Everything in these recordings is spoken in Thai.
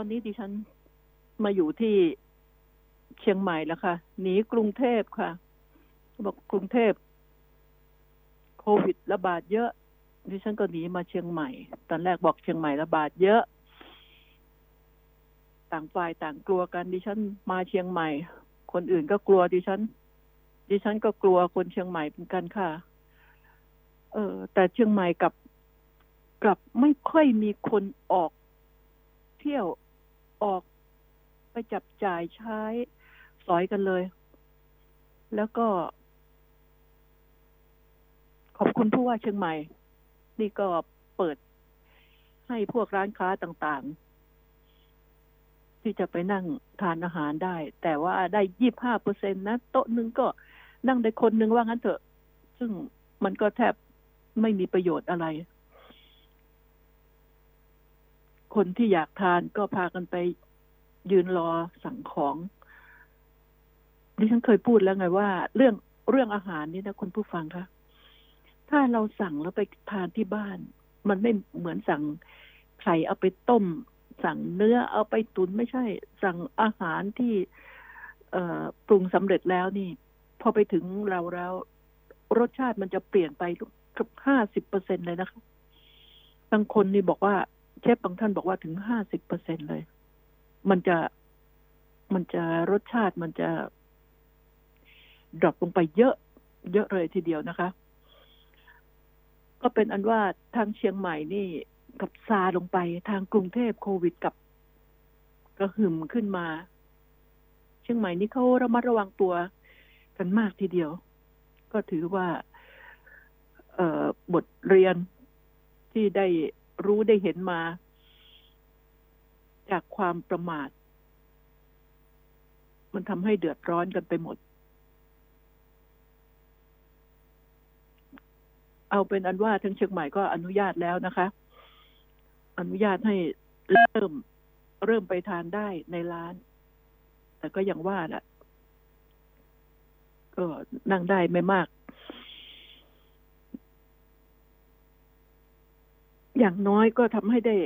อนนี้ดิฉันมาอยู่ที่เชียงใหม่แล้วค่ะ หนีกรุงเทพค่ะบอกกรุงเทพโควิดระบาดเยอะดิฉันก็หนีมาเชียงใหม่ ตอนแรกบอกเชียงใหม่ระบาดเยอะ ต่างฝ่ายต่างกลัวกันดิฉันมาเชียงใหม่ คนอื่นก็กลัวดิฉัน ดิฉันก็กลัวคนเชียงใหม่เหมือนกันค่ะ เออ แต่เชียงใหม่กับกลับไม่ค่อยมีคนออกเที่ยว ออกไปจับจ่ายใช้สอยกันเลย แล้วก็ ขอบคุณผู้ว่าเชียงใหม่ นี่ก็เปิดให้พวกร้านค้าต่างๆ ที่จะไปนั่งทานอาหารได้ แต่ว่าได้ยี่บห้าเปอร์เซ็นตนะ โต๊ะหนึ่งก็นั่งได้คนหนึ่งว่างั้นเถอะ ซึ่งมันก็แทบไม่มีประโยชน์อะไร คนที่อยากทานก็พากันไปยืนรอสั่งของดิฉันเคยพูดแล้วไงว่า เรื่องเรื่องอาหารนี่นะคุณผู้ฟังคะถ้าเราสั่งแล้วไปทานที่บ้าน มันไม่เหมือนสั่งไข่เอาไปต้ม สั่งเนื้อเอาไปตุนไม่ใช่ สั่งอาหารที่เออปรุงสำเร็จแล้วนี่ พอไปถึงเราแล้ว รสชาติมันจะเปลี่ยนไปเกือบห้าสิบเปอร์เซ็นเลยนะคะบางคนนี่บอกว่า เชฟบางท่านบอกว่าถึงห้าสิบเปอร์เซ็นเลย มันจะมันจะรสชาติมันจะดรอปลงไปเยอะ เยอะเลยทีเดียวนะคะ ก็เป็นอันว่าทางเชียงใหม่นี่กับซาลงไปทางกรุงเทพโควิดกับกระหึ่มขึ้นมา เชียงใหม่นี่เขาระมัดระวังตัวกันมากทีเดียว ก็ถือว่าบทเรียนที่ได้ รู้ได้เห็นมา จากความประมาท มันทำให้เดือดร้อนกันไปหมด เอาเป็นอันว่าทั้งเชียงใหม่ก็อนุญาตแล้วนะคะ อนุญาตให้เริ่มเริ่มไปทานได้ในร้าน แต่ก็ยังว่าแหละก็นั่งได้ไม่มาก อย่างน้อยก็ทำให้ได้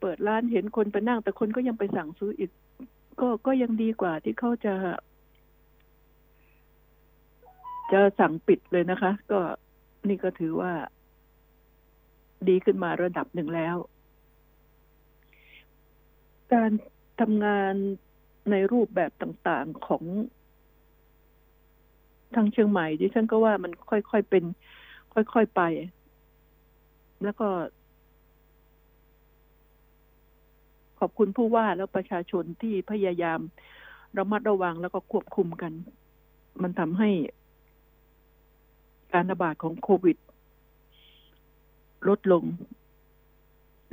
เปิดร้านเห็นคนไปนั่ง แต่คนก็ยังไปสั่งซื้ออีก ก็ก็ยังดีกว่าที่เขาจะ จะสั่งปิดเลยนะคะ ก็นี่ก็ถือว่า ดีขึ้นมาระดับหนึ่งแล้ว การทำงานในรูปแบบต่างๆของทางเชียงใหม่ดิฉันก็ว่ามันค่อยๆเป็น ค่อยๆไป แล้วก็ ขอบคุณผู้ว่าแล้วประชาชนที่พยายามระมัดระวังแล้วก็ควบคุมกัน มันทำให้การระบาดของโควิด ลดลง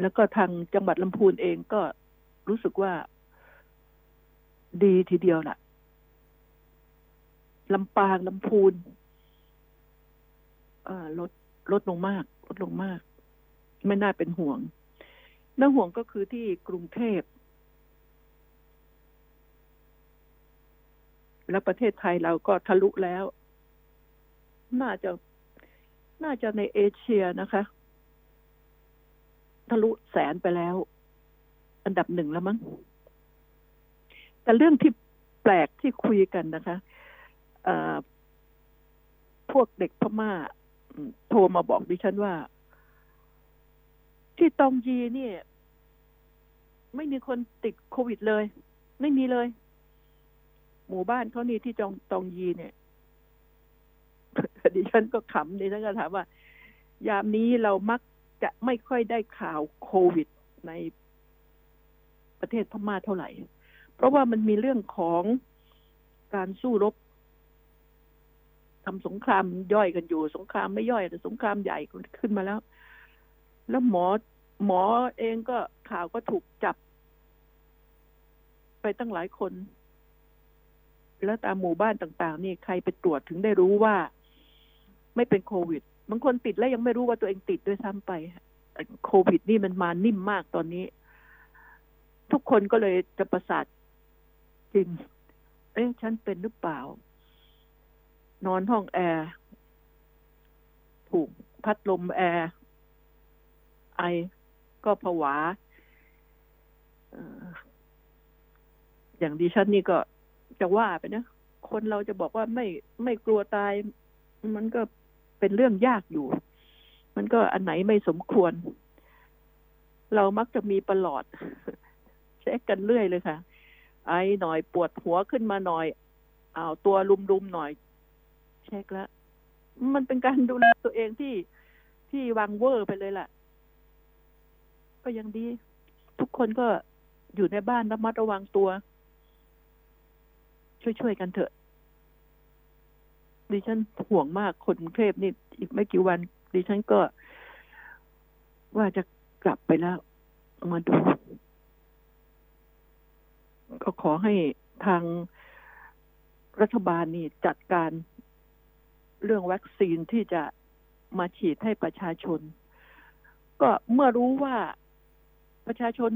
แล้วก็ทางจังหวัดลำพูนเองก็รู้สึกว่าดีทีเดียวล่ะลำปางลำพูนลดลดลงมาก ลดลงมาก ไม่น่าเป็นห่วงน่าห่วงก็คือที่กรุงเทพ และประเทศไทยเราก็ทะลุแล้ว น่าจะน่าจะในเอเชียนะคะ ทะลุแสนไปแล้ว อันดับหนึ่งแล้วมั้ง แต่เรื่องที่แปลกที่คุยกันนะคะพวกเด็กพม่า โทรมาบอกดิฉันว่า ที่ตองยีนี่ไม่มีคนติดโควิดเลย ไม่มีเลย หมู่บ้านเขานี่ที่จองตองยีเนี่ยดิฉันก็ขำดิฉันก็ถามว่า ยามนี้เรามักจะไม่ค่อยได้ข่าวโควิดในประเทศพม่าเท่าไหร่ เพราะว่ามันมีเรื่องของการสู้รบทำสงครามย่อยกันอยู่ สงครามไม่ย่อยแต่สงครามใหญ่ขึ้นมาแล้ว แล้วหมอหมอเองก็ข่าวก็ถูกจับ ไปตั้งหลายคน แล้วตามหมู่บ้านต่าง ๆ นี่ใครไปตรวจถึงได้รู้ว่า ไม่เป็นโควิดบางคนติดแล้วยังไม่รู้ว่าตัวเองติดด้วยซ้ำไปโควิดนี่มันมานิ่มมากตอนนี้ ทุกคนก็เลยจะประสาทจริง เอ๊ะฉันเป็นหรือเปล่า นอนห้องแอร์ ถูกพัดลมแอร์ ไอ ก็ผวาอย่างดิฉันนี่ก็จะว่าไปนะ คนเราจะบอกว่าไม่ไม่กลัวตาย มันก็เป็นเรื่องยากอยู่ มันก็อันไหนไม่สมควร เรามักจะมีประหลอดเช็คกันเรื่อยเลยค่ะ ไอ้หน่อยปวดหัวขึ้นมาหน่อยเอาตัวลุมๆหน่อย เช็คแล้วมันเป็นการดูแลตัวเองที่ที่วางเวอร์ไปเลยล่ะ ก็ยังดี ทุกคนก็อยู่ในบ้านระมัดระวังตัว ช่วยๆกันเถอะดิฉันห่วงมากคนกรุงเทพนี่อีกไม่กี่วัน ดิฉันก็ ว่าจะกลับไปแล้ว มาดู ก็ขอให้ทางรัฐบาลนี่จัดการเรื่องวัคซีนที่จะมาฉีดให้ประชาชน ก็เมื่อรู้ว่า ประชาชน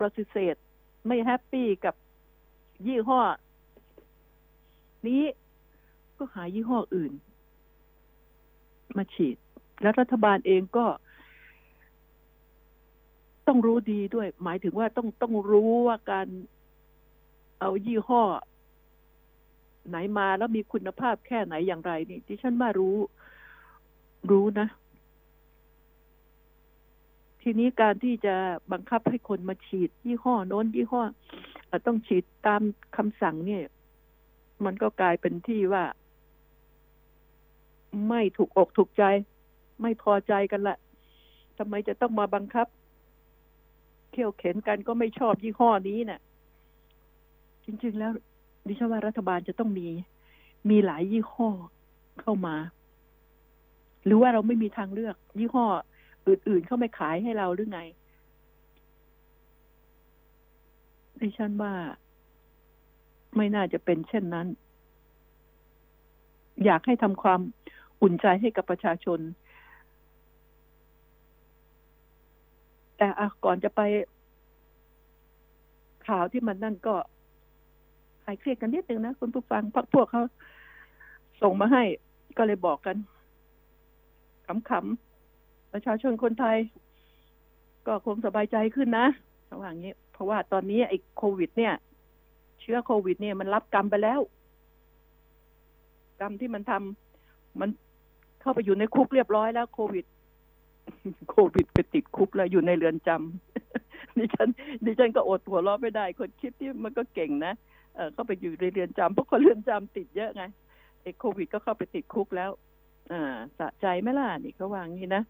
ปฏิเสธไม่แฮปปี้กับยี่ห้อ นี้ก็หายี่ห้ออื่น มาฉีด แล้วรัฐบาลเองก็ ต้องรู้ดีด้วย หมายถึงว่าต้องต้องรู้ว่าการเอายี่ห้อ ไหนมาแล้วมีคุณภาพแค่ไหนอย่างไรนี่ที่ฉันว่ารู้ รู้นะ ทีนี้การที่จะบังคับให้คนมาฉีดยี่ห้อโน้นยี่ห้อต้องฉีดตามคำสั่งเนี่ย มันก็กลายเป็นที่ว่า ไม่ถูกอกถูกใจ ไม่พอใจกันละทำไมจะต้องมาบังคับ เขี่ยวเข็นกันก็ไม่ชอบยี่ห้อนี้เนะ่ะ จริง ๆ แล้วดิฉันว่ารัฐบาลจะต้องมี มีหลายยี่ห้อเข้ามา หรือว่าเราไม่มีทางเลือก ยี่ห้อ อื่นๆเข้าไม่ขายให้เราหรือไงดิฉันว่าไม่น่าจะเป็นเช่นนั้น อยากให้ทำความอุ่นใจให้กับประชาชน แต่ก่อนจะไปข่าวที่มันนั่นก็คลายเครียดกันนิดนึงนะคุณผู้ฟังพักพวกเขาส่งมาให้ก็เลยบอกกันขำๆ ประชาชนคนไทย ก็คงสบายใจขึ้นนะระหว่างนี้ เพราะว่าตอนนี้ไอ้โควิด เนี่ย เชื้อโควิด เนี่ยมันรับกรรมไปแล้ว กรรมที่มันทำมันเข้าไปอยู่ในคุกเรียบร้อยแล้ว โควิด โควิดไปติดคุกแล้วอยู่ในเรือนจำดิฉันดิฉันก็อดหัวเราะไม่ได้ คนคิดที่มันก็เก่งนะเออเข้าไปอยู่ในเรือนจำเพราะคนเรือนจำติดเยอะไงไอ้โควิด ก็เข้าไปติดคุกแล้ว อ่า สะใจไหมล่ะนี่เขาวางงี้นะ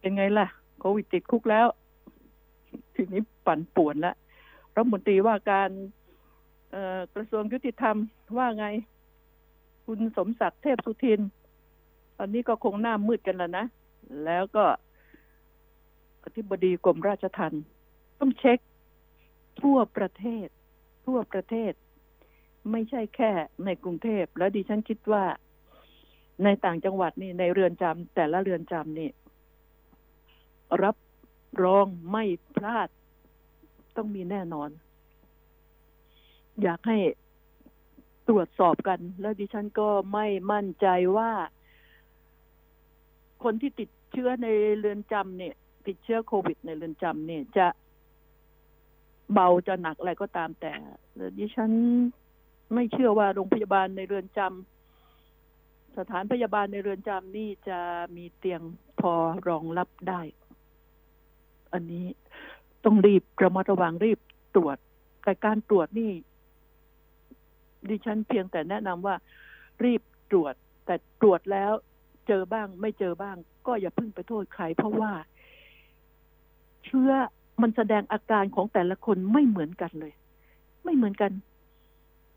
เป็นไงล่ะ โควิดติดคุกแล้ว ทีนี้ปั่นป่วนละรัฐมนตรีว่าการกระทรวงยุติธรรมว่าไง คุณสมศักดิ์เทพสุทิน ตอนนี้ก็คงหน้ามืดกันแล้วนะ แล้วก็อธิบดีกรมราชทัณฑ์ต้องเช็ค ทั่วประเทศ ทั่วประเทศ ไม่ใช่แค่ในกรุงเทพแล้วดิฉันคิดว่า ในต่างจังหวัดนี่ในเรือนจำแต่ละเรือนจำนี่ รับรองไม่พลาด ต้องมีแน่นอน อยากให้ตรวจสอบกัน แล้วดิฉันก็ไม่มั่นใจว่า คนที่ติดเชื้อในเรือนจำเนี่ย ติดเชื้อโควิดในเรือนจำเนี่ย จะเบาจะหนักอะไรก็ตามแต่ดิฉันไม่เชื่อว่าโรงพยาบาลในเรือนจำสถานพยาบาลในเรือนจำนี่จะมีเตียงพอรองรับได้ อันนี้ต้องรีบระมัดระวังรีบตรวจ แต่การตรวจนี่ ดิฉันเพียงแต่แนะนำว่า รีบตรวจ แต่ตรวจแล้วเจอบ้าง ไม่เจอบ้าง ก็อย่าพิ่งไปโทษใคร เพราะว่า เชื้อมันแสดงอาการของแต่ละคนไม่เหมือนกันเลย ไม่เหมือนกัน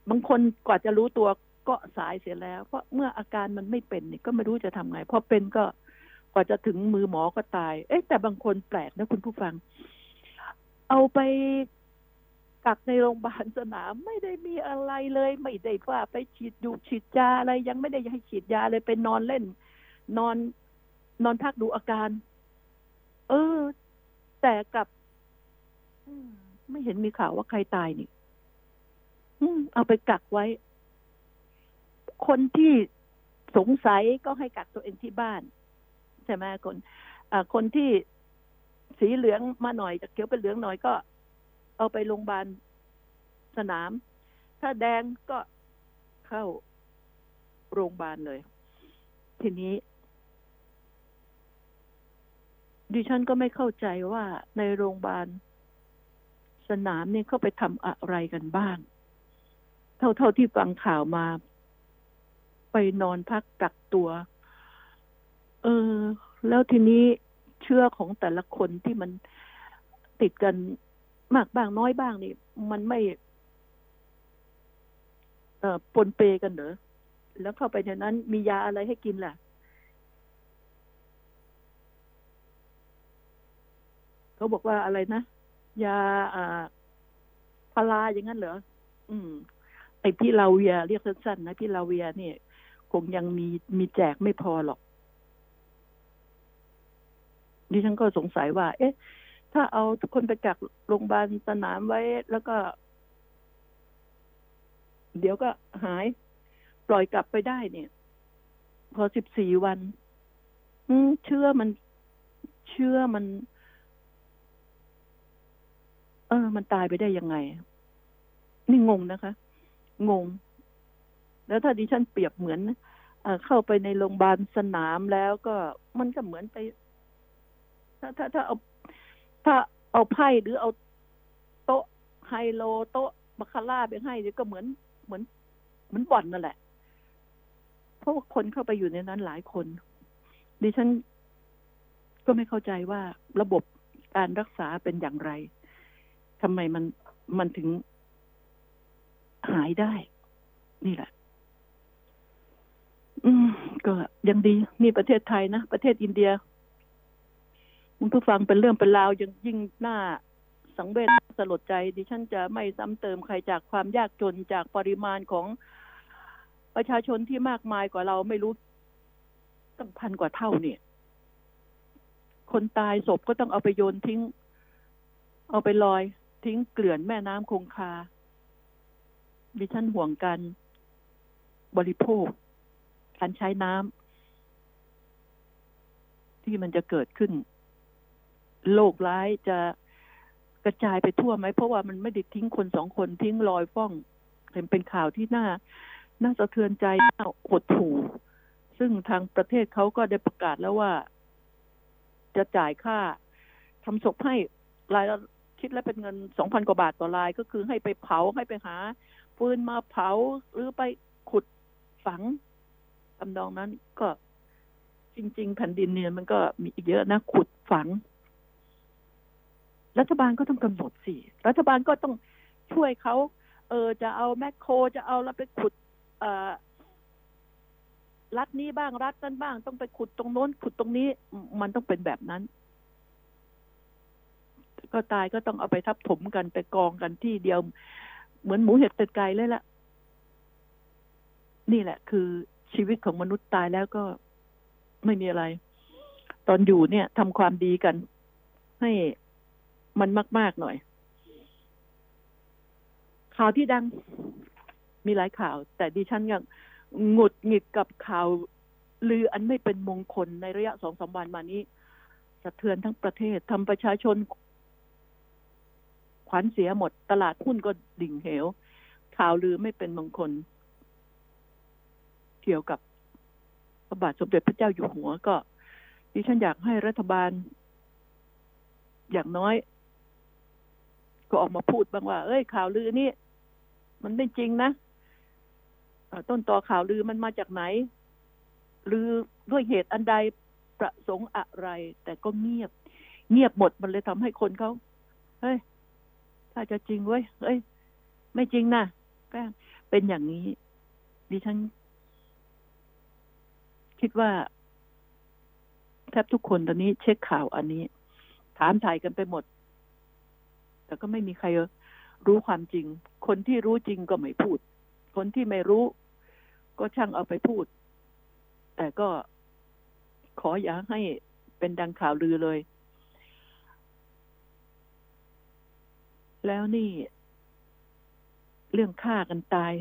บางคนกว่าจะรู้ตัวก็สายเสียแล้ว เพราะเมื่ออาการมันไม่เป็นนี่ก็ไม่รู้จะทำไงพอเป็นก็ กว่าจะถึงมือหมอก็ตาย เอ๊ะแต่บางคนแปลกนะคุณผู้ฟัง เอาไปกักในโรงพยาบาลสนามไม่ได้มีอะไรเลย ไม่ได้ว่าไปฉีดยูฉีดยาอะไรยังไม่ได้ให้ฉีดยาเลยไปนอนเล่น นอนนอนพักดูอาการ เออ แต่กับไม่เห็นมีข่าวว่าใครตายนี่เอาไปกักไว้ คนที่สงสัยก็ให้กักตัวเองที่บ้าน ใช่ไหมคนคนที่สีเหลืองมาหน่อยจากเขียวเป็นเหลืองหน่อยก็ เอาไปโรงพยาบาลสนาม ถ้าแดงก็เข้าโรงพยาบาลเลย ทีนี้ ดิฉันก็ไม่เข้าใจว่าในโรงพยาบาลสนามเนี่ยเขาไปทำอะไรกันบ้าง เท่าเท่าที่ฟังข่าวมา ไปนอนพักกักตัว เออ แล้วทีนี้เชื้อของแต่ละคนที่มันติดกันมากบ้างน้อยบ้างนี่ มันไม่ เอ่อปนเปกันเหรอแล้วเข้าไปในนั้น มียาอะไรให้กินล่ะเขาบอกว่าอะไรนะยาอ่าพาราอย่างนั้นเหรออืมไอพี่ลาเวีย เรียกสั้นๆนะพี่ลาเวียเนี่ย คงยังมีมีแจกไม่พอหรอก ดิฉันก็สงสัยว่า เอ๊ะ ถ้าเอาทุกคนไปกักโรงพยาบาลสนามไว้แล้วก็ เดี๋ยวก็หาย ปล่อยกลับไปได้เนี่ย พอสิบสี่วันเชื่อมัน เชื่อมัน เออ มันตายไปได้ยังไง นี่งงนะคะ งง แล้วถ้าดิฉันเปรียบเหมือนเข้าไปในโรงพยาบาลสนามแล้วก็มันก็เหมือนไป ถ้าถ้าถ้าเอาถ้าเอาไพ่หรือเอาโต๊ะไฮโลโต๊ะบาคาร่าไปให้เนี่ยก็เหมือนเหมือนเหมือนบ่อนนั่นแหละ เพราะว่าคนเข้าไปอยู่ในนั้นหลายคน ดิฉันก็ไม่เข้าใจว่าระบบการรักษาเป็นอย่างไรทำไมมันมันถึงหายได้ นี่แหละ อืม ก็ยังดีนี่ประเทศไทยนะ ประเทศอินเดีย คุณผู้ฟังเป็นเรื่องเป็นราวยังยิ่งหน้าสังเวชสลดใจ ดิฉันจะไม่ซ้ำเติมใครจากความยากจนจากปริมาณของประชาชนที่มากมายกว่าเราไม่รู้ตั้งพันกว่าเท่าเนี่ย คนตายศพก็ต้องเอาไปโยนทิ้ง เอาไปลอย ทิ้งเกลื่อนแม่น้ำคงคา ดิฉันห่วงการบริโภค การใช้น้ำที่มันจะเกิดขึ้น โรคร้ายจะกระจายไปทั่วไหม เพราะว่ามันไม่ได้ทิ้งคนสองคนทิ้งลอยฟ้องเห็นเป็นข่าวที่น่า น่าสะเทือนใจน่าหดหู่ซึ่งทางประเทศเขาก็ได้ประกาศแล้วว่า จะจ่ายค่าทำศพให้รายละคิดแล้วเป็นเงินสองพันกว่าบาทต่อราย ก็คือให้ไปเผาให้ไปหาฟืนมาเผาหรือไปขุดฝังทำนองนั้นก็จริง ๆ แผ่นดินเนี่ยมันก็มีอีกเยอะนะ ขุดฝัง รัฐบาลก็ต้องกำหนดสิ รัฐบาลก็ต้องช่วยเขาเออจะเอาแมคโครจะเอาแล้วไปขุดเอ่อรัฐนี้บ้างรัฐนั้นบ้าง ต้องไปขุดตรงโน้น ขุดตรงนี้ มันต้องเป็นแบบนั้น ก็ตายก็ต้องเอาไปทับถมกันไปกองกันที่เดียว เหมือนหมูเห็ดเป็ดไก่เลยล่ะ นี่แหละ คือชีวิตของมนุษย์ตายแล้วก็ไม่มีอะไร ตอนอยู่เนี่ยทำความดีกัน ให้ มันมาก ๆ หน่อย ข่าวที่ดังมีหลายข่าว แต่ดิฉันยังหงุดหงิดกับข่าวลืออันไม่เป็นมงคลในระยะสองสามวันมานี้สะเทือนทั้งประเทศทำประชาชน ขวัญเสียหมด ตลาดหุ้นก็ดิ่งเหว ข่าวลือไม่เป็นมงคล เกี่ยวกับพระบาทสมเด็จพระเจ้าอยู่หัวก็ดิฉันอยากให้รัฐบาล อย่างน้อย ก็ออกมาพูดบ้างว่า เอ้ย ข่าวลือนี่มันไม่จริงนะต้นต่อข่าวลือมันมาจากไหนหรือด้วยเหตุอันใดประสงค์อะไร แต่ก็เงียบ เงียบหมดมันเลยทำให้คนเขาเฮ้ย ถ้าจะจริงเว้ยเอ้ย ไม่จริงนะแป้งเป็นอย่างนี้ ดิฉัน คิดว่าแทบทุกคนตอนนี้เช็คข่าวอันนี้ ถามถ่ายกันไปหมด แต่ก็ไม่มีใครรู้ความจริง คนที่รู้จริงก็ไม่พูด คนที่ไม่รู้ ก็ช่างเอาไปพูด แต่ก็ขออย่าให้เป็นดังข่าวลือเลย แล้วนี่ เรื่องฆ่ากันตาย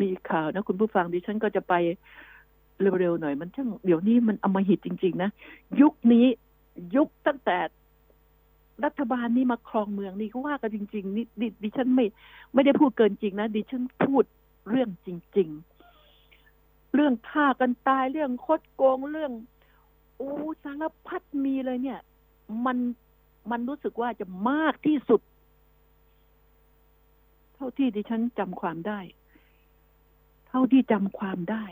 มีข่าวนะคุณผู้ฟังดิฉันก็จะไปเร็วๆหน่อยมันช่างเดี๋ยวนี้มันอมหิตจริง ๆ นะ ยุคนี้ยุคตั้งแต่ รัฐบาลนี่มาครองเมืองนี่เขาว่ากันจริง ๆนี่ดิดิฉันไม่ ไม่ได้พูดเกินจริงนะดิฉันพูดเรื่องจริง ๆ เรื่องฆ่ากันตายเรื่องคดโกงเรื่องโอ้สารพัดมีเลยเนี่ย มันมันรู้สึกว่าจะมากที่สุด เท่าที่ดิฉันจำความได้ เท่าที่จำความได้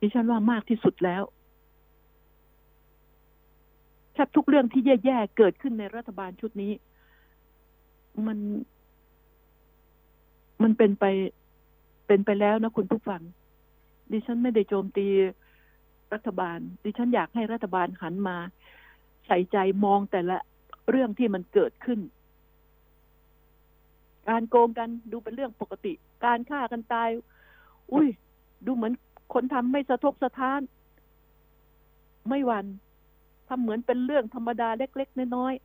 ดิฉันว่ามากที่สุดแล้ว แทบทุกเรื่องที่แย่ๆเกิดขึ้นในรัฐบาลชุดนี้ มัน มันเป็นไป เป็นไปแล้วนะคุณผู้ฟัง ดิฉันไม่ได้โจมตีรัฐบาล ดิฉันอยากให้รัฐบาลหันมา ใส่ใจมองแต่ละเรื่องที่มันเกิดขึ้น การโกงกันดูเป็นเรื่องปกติ การฆ่ากันตาย อุ้ย ดูเหมือนคนทำไม่สะทกสะท้าน ไม่หวัน ทำเหมือนเป็นเรื่องธรรมดาเล็ก ๆ น้อยๆ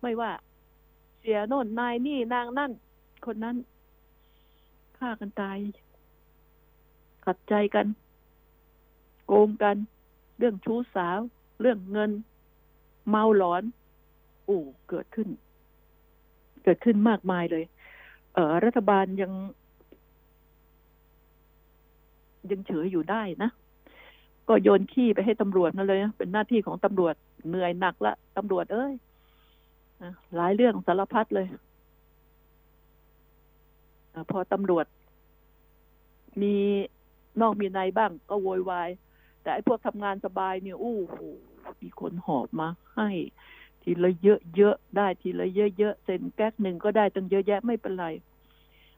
ไม่ว่า เสียโน่นนายนี่นางนั่น คนนั้นฆ่ากันตาย ขัดใจกัน โกงกัน เรื่องชู้สาว เรื่องเงิน เมาหลอนโอ้เกิดขึ้น เกิดขึ้นมากมายเลย เออรัฐบาลยัง ยังเฉยอยู่ได้นะ ก็โยนขี้ไปให้ตำรวจนั่นเลย เป็นหน้าที่ของตำรวจเหนื่อยหนักละตำรวจเอ้ยหลายเรื่องสารพัดเลยอพอตำรวจ มีนอกมีในบ้าง ก็โวยวาย แต่ไอ้พวกทำงานสบายเนี่ยอู้หูมีคนหอบมาให้ ทีละเยอะเยอะได้ทีละเยอะเยอะเซ็นแก๊กหนึ่งก็ได้ตั้งเยอะแยะไม่เป็นไร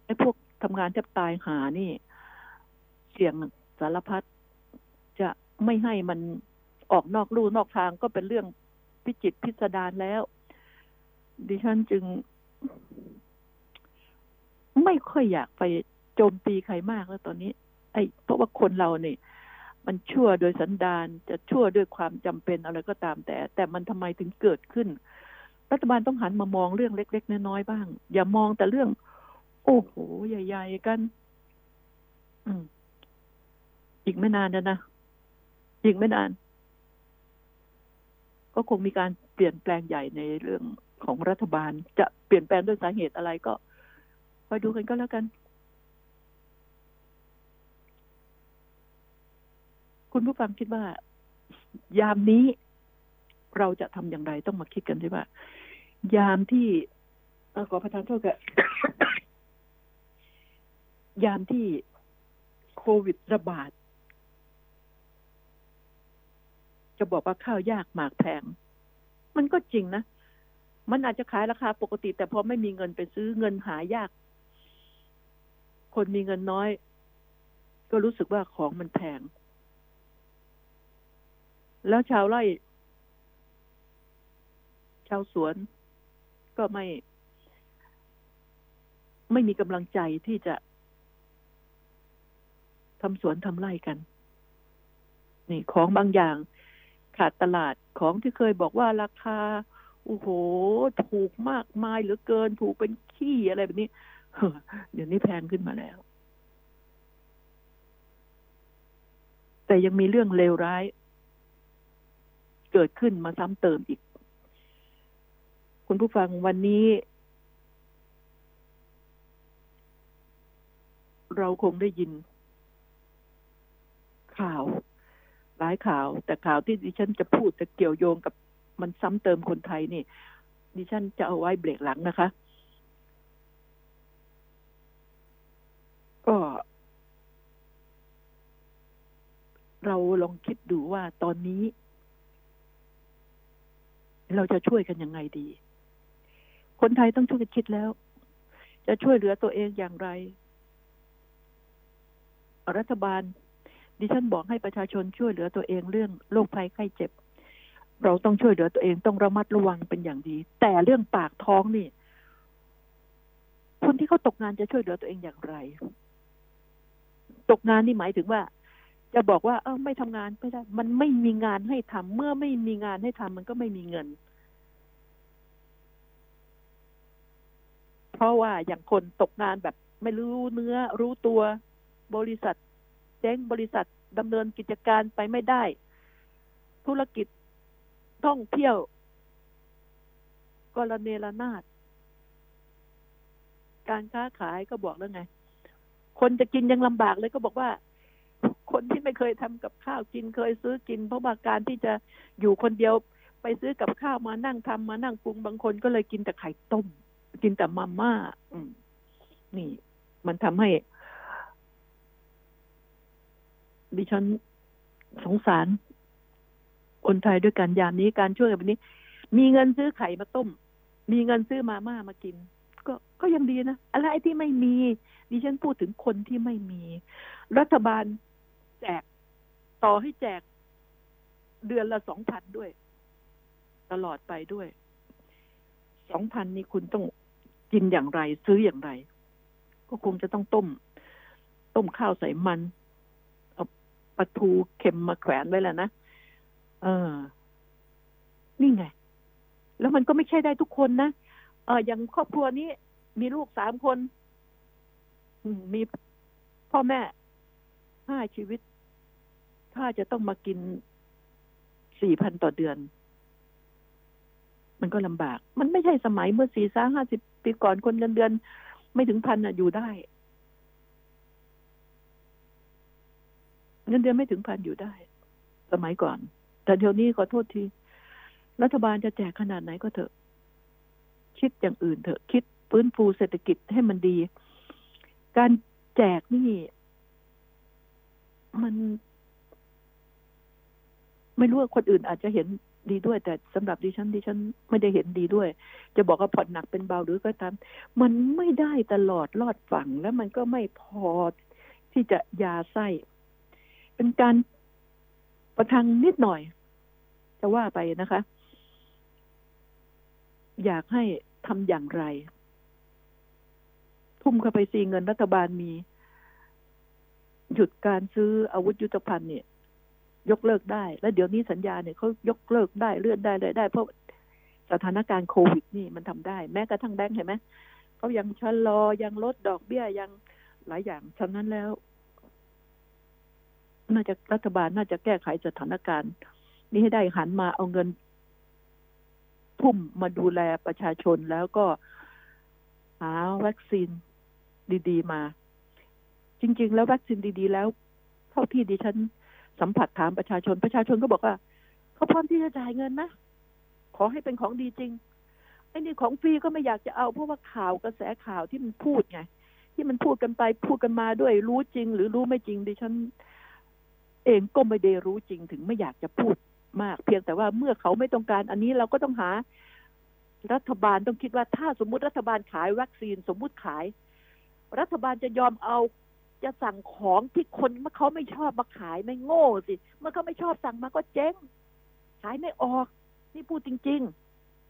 ไอ้พวกทำงานแทบตายหานี่ เสี่ยงสารพัด จะไม่ให้มันออกนอกลู่นอกทางก็เป็นเรื่องพิจิตพิสดารแล้ว ดิฉันจึง ไม่ค่อยอยากไปโจมตีใครมากแล้วตอนนี้ ไอ้เพราะว่าคนเราเนี่ยมันชั่วโดยสันดานจะชั่วด้วยความจำเป็นอะไรก็ตามแต่ แต่มันทำไมถึงเกิดขึ้น รัฐบาลต้องหันมามองเรื่องเล็ก ๆ น้อยๆบ้าง อย่ามองแต่เรื่อง โอ้โห ใหญ่ ๆ กัน อืมอีกไม่นานแล้วนะ อีกไม่นาน ก็คงมีการเปลี่ยนแปลงใหญ่ในเรื่องของรัฐบาล จะเปลี่ยนแปลงด้วยสาเหตุอะไรก็ไปดูกันก็แล้วกัน คุณผู้ฟังคิดว่า ยามนี้เราจะทำอย่างไรต้องมาคิดกันด้วยว่า ยามที่ขอประทานโทษกับยามที่โควิดระบาด จะบอกว่าข้าวยากหมากแพง มันก็จริงนะ มันอาจจะขายราคาปกติ แต่พอไม่มีเงินไปซื้อเงินหายาก คนมีเงินน้อย ก็รู้สึกว่าของมันแพง แล้วชาวไร่ ชาวสวนก็ไม่ ไม่มีกำลังใจที่จะทำสวนทำไร่กัน นี่ของบางอย่าง ขาดตลาดของที่เคยบอกว่าราคาโอ้โห ถูกมากมายเหลือเกิน ถูกเป็นขี้อะไรแบบนี้เดี๋ยวนี้แพงขึ้นมาแล้ว แต่ยังมีเรื่องเลวร้าย เกิดขึ้นมาซ้ำเติมอีก คุณผู้ฟังวันนี้ เราคงได้ยินข่าว หลายข่าว แต่ข่าวที่ดิฉันจะพูดจะเกี่ยวโยงกับมันซ้ำเติมคนไทยนี่ ดิฉันจะเอาไว้เบรกหลังนะคะ ก็ เราลองคิดดูว่าตอนนี้ เราจะช่วยกันยังไงดี คนไทยต้องช่วยกันคิดแล้ว จะช่วยเหลือตัวเองอย่างไร รัฐบาล ดิฉันบอกให้ประชาชนช่วยเหลือตัวเองเรื่องโรคภัยไข้เจ็บ เราต้องช่วยเหลือตัวเองต้องระมัดระวังเป็นอย่างดี แต่เรื่องปากท้องนี่ คนที่เขาตกงานจะช่วยเหลือตัวเองอย่างไร ตกงานนี่หมายถึงว่า จะบอกว่า เออไม่ทำงานไม่ได้ มันไม่มีงานให้ทำเมื่อไม่มีงานให้ทำมันก็ไม่มีเงิน เพราะว่าอย่างคนตกงานแบบ ไม่รู้เนื้อรู้ตัวบริษัท จ๊งบริษัทดำเนินกิจการไปไม่ได้ ธุรกิจท่องเที่ยว กรณีระนาดการค้าขายก็บอกแล้วไง คนจะกินยังลำบากเลยก็บอกว่า คนที่ไม่เคยทำกับข้าวกินเคยซื้อกิน เพราะว่าการที่จะอยู่คนเดียวไปซื้อกับข้าวมานั่งทำมานั่งปรุงบางคนก็เลยกินแต่ไข่ต้ม กินแต่มาม่าอืมนี่ มันทำให้ ดิฉันสงสาร คนไทยด้วยกันยามนี้การช่วยแบบนี้ มีเงินซื้อไข่มาต้ม มีเงินซื้อมาม่ามากิน ก็ก็ยังดีนะอะไรที่ไม่มี ดิฉันพูดถึงคนที่ไม่มี รัฐบาลแจกต่อให้แจกเดือนละสองพันด้วย ตลอดไปด้วยสองพันนี่คุณต้องกินอย่างไร ซื้ออย่างไร ก็คงจะต้องต้ม ต้มข้าวใส่มัน ปลาทูเค็มมาแขวนไว้แล้วนะเออ นี่ไง แล้วมันก็ไม่ใช่ได้ทุกคนนะเอออย่างครอบครัวนี้ มีลูกสามคนมีพ่อแม่ห้าชีวิต ถ้าจะต้องมากินสี่พันต่อเดือน มันก็ลำบาก มันไม่ใช่สมัยเมื่อสี่สาห้าสิบปีก่อนคนเงินเดือน ไม่ถึงพันอะอยู่ได้ เงินเดือนไม่ถึงพันอยู่ได้ สมัยก่อน แต่เดี๋ยวนี้ขอโทษที รัฐบาลจะแจกขนาดไหนก็เถอะ คิดอย่างอื่นเถอะ คิดฟื้นฟูเศรษฐกิจให้มันดี การแจกนี่มัน ไม่รู้ว่าคนอื่นอาจจะเห็นดีด้วย แต่สำหรับดิฉันดิฉันไม่ได้เห็นดีด้วย จะบอกว่าผ่อนหนักเป็นเบาหรือก็ตาม มันไม่ได้ตลอดรอดฝั่งแล้วมันก็ไม่พอที่จะยาไส้ เป็นการประทังนิดหน่อย จะว่าไปนะคะ อยากให้ทำอย่างไร ทุ่มเข้าไปซีเงินรัฐบาลมี หยุดการซื้ออาวุธยุทโธภัณฑ์เนี่ย ยกเลิกได้ แล้วเดี๋ยวนี้สัญญาเนี่ยเขายกเลิกได้เลื่อนได้เลยได้ เพราะสถานการณ์โควิดนี่มันทำได้ แม้กระทั่งแบงค์เห็นไหมเขายังชะลอยังลดดอกเบี้ยยังหลายอย่างฉะนั้นแล้ว น่าจะรัฐบาลน่าจะแก้ไขสถานการณ์ นี้ให้ได้หันมาเอาเงินทุ่มมาดูแลประชาชนแล้วก็หาวัคซีนดีๆมา จริง ๆ แล้ววัคซีนดี ๆ แล้ว เท่าที่ดิฉันสัมผัสถามประชาชนประชาชนก็บอกว่าเขาพร้อมที่จะจ่ายเงินนะ ขอให้เป็นของดีจริงไอ้นี่ของฟรีก็ไม่อยากจะเอาเพราะว่าข่าวกระแสข่าวที่มันพูดไง ที่มันพูดกันไปพูดกันมาด้วยรู้จริง หรือรู้ไม่จริงดิฉัน เองก็ไม่ได้รู้จริงถึงไม่อยากจะพูดมาก เพียงแต่ว่าเมื่อเขาไม่ต้องการ อันนี้เราก็ต้องหา รัฐบาลต้องคิดว่าถ้าสมมุติรัฐบาลขายวัคซีนสมมุติขาย รัฐบาลจะยอมเอาจะสั่งของที่คนเมื่อเขาไม่ชอบมาขายไม่โง่สิเมื่อเขาไม่ชอบสั่งมาก็เจ๊ง ขายไม่ออก นี่พูดจริง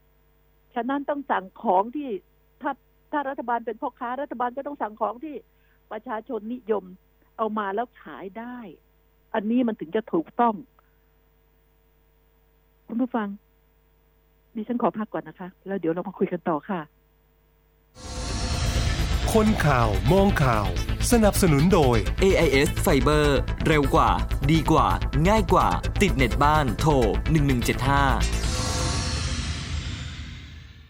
ๆ ฉะนั้นต้องสั่งของที่ถ้าถ้ารัฐบาลเป็นพ่อค้า รัฐบาลก็ต้องสั่งของที่ประชาชนนิยมเอามาแล้วขายได้ อันนี้มันถึงจะถูกต้อง คุณผู้ฟัง ดิฉันขอพักก่อนนะคะ แล้วเดี๋ยวเรามาคุยกันต่อค่ะ คนข่าวมองข่าว สนับสนุนโดย AIS Fiber เร็วกว่า ดีกว่า ง่ายกว่า ติดเน็ตบ้านโทร1175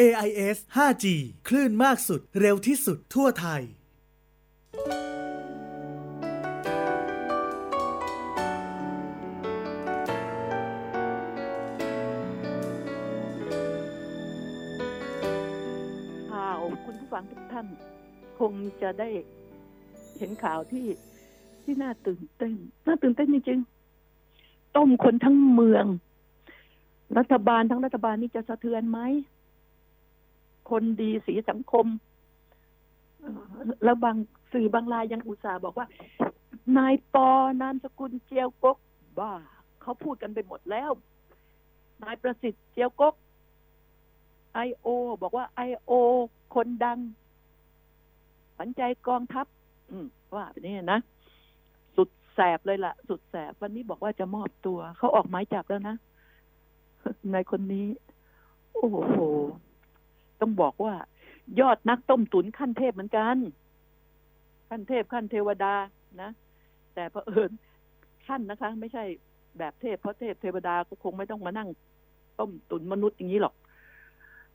AIS 5G คลื่นมากสุด เร็วที่สุดทั่วไทย ข่าวคุณผู้ฟังทุกท่าน คงจะได้เห็นข่าวที่ที่น่าตื่นเต้น น่าตื่นเต้นจริงๆ ต้มคนทั้งเมือง รัฐบาลทั้งรัฐบาลนี่จะสะเทือนไหม คนดีสีสังคมแล้วบางสื่อบางรายยังอุตส่าห์บอกว่า นายปอนามสกุลเจียวกกบ้าเขาพูดกันไปหมดแล้ว นายประสิทธิ์เจียวกกไอโอบอกว่าไอโอ คนดังฝันใจกองทัพอืมว่าแบบนี้นะ สุดแสบเลยล่ะ สุดแสบ วันนี้บอกว่าจะมอบตัว เขาออกหมายจับแล้วนะนายคนนี้ โอ้โห ต้องบอกว่า ยอดนักต้มตุ๋นขั้นเทพเหมือนกัน ขั้นเทพขั้นเทวดานะ แต่เผอิญขั้นนะคะ ไม่ใช่แบบเทพเพราะเทพเทวดาก็คงไม่ต้องมานั่ง ต้มตุ๋นมนุษย์อย่างนี้หรอก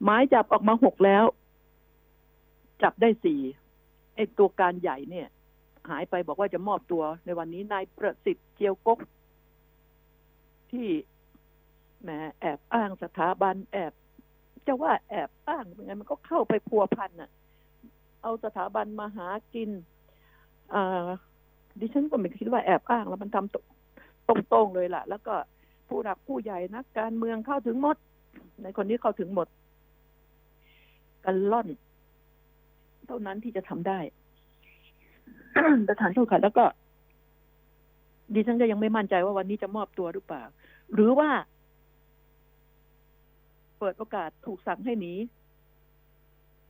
หมายจับออกมาหกแล้ว จับได้สี่ไอ้ตัวการใหญ่เนี่ย หายไปบอกว่าจะมอบตัวในวันนี้นายประสิทธิ์เจียวกก ที่แหมแอบอ้างสถาบันแอบ จะว่าแอบอ้างยังไงมันก็เข้าไปพัวพันน่ะเอาสถาบันมาหากินอ่าดิฉันก็ไม่คิดว่าแอบอ้างแล้วมันทำตรงๆเลยล่ะ แล้วก็ผู้หลักผู้ใหญ่นักการเมืองเข้าถึงหมด ในคนนี้เข้าถึงหมด กันล่อน เท่านั้นที่จะทำได้ประธานโทษค่ะ แล้วก็ดิฉันก็ยังไม่มั่นใจว่าวันนี้จะมอบตัวหรือเปล่า หรือว่า เปิดโอกาสถูกสั่งให้หนี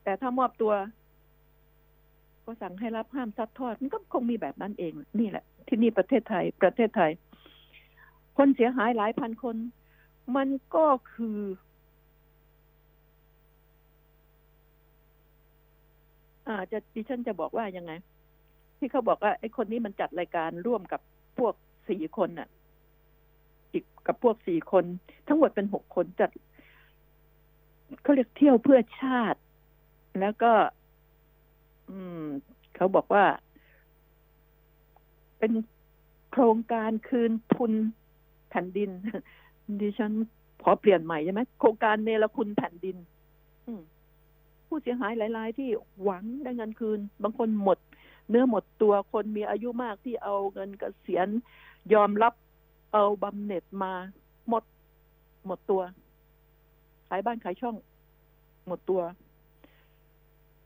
แต่ถ้ามอบตัว ก็สั่งให้รับห้ามซัดทอด มันก็คงมีแบบนั้นเอง นี่แหละ ที่นี่ประเทศไทย ประเทศไทย คนเสียหายหลายพันคน มันก็คืออ่าจะดิฉันจะบอกว่ายังไง ที่เขาบอกว่าไอ้คนนี้มันจัดรายการร่วมกับพวกสี่คนน่ะ อีกกับพวกสี่คน ทั้งหมดเป็นหกคนจัด เขาเรียกเที่ยวเพื่อชาติ แล้วก็ อืม เขาบอกว่า เป็นโครงการคืนทุนแผ่นดิน ดิฉันขอเปลี่ยนใหม่ใช่ไหมโครงการเนรคุณแผ่นดิน อืผู้เสียหายหลาย ๆ ที่หวังได้เงินคืน บางคนหมด เนื้อหมดตัวคนมีอายุมากที่เอาเงินเกษียณยอมรับเอาบำเหน็จมา หมด หมดตัว ขายบ้านขายช่อง หมดตัว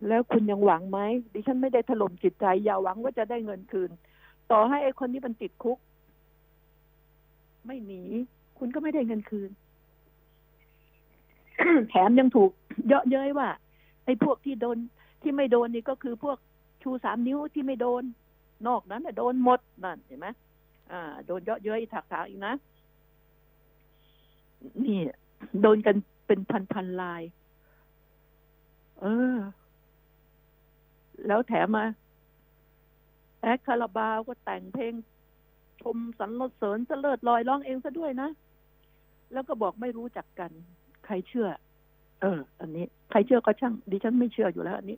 แล้วคุณยังหวังไหมดิฉันไม่ได้ถล่มจิตใจ อย่าหวังว่าจะได้เงินคืน ต่อให้ไอ้คนนี้มันติดคุก ไม่หนี คุณก็ไม่ได้เงินคืน แถมยังถูก เยาะเย้ยว่าไอ้พวกที่โดนที่ไม่โดนนี่ก็คือพวกชูสามนิ้วที่ไม่โดน นอกนั้นโดนหมดนั่นเห็นไหมอ่า โดนเยาะเย้ยถักถางอีกนะนี่ โดนกันเป็นพันพันลาย เออ แล้วแถมมาแอคคาราบาวก็แต่งเพลง ชมสรรเสริญเสลิดลอยร้องเองซะด้วยนะ แล้วก็บอกไม่รู้จักกัน ใครเชื่อ เออ อันนี้ ใครเชื่อก็ช่าง ดิฉันไม่เชื่ออยู่แล้ว อันนี้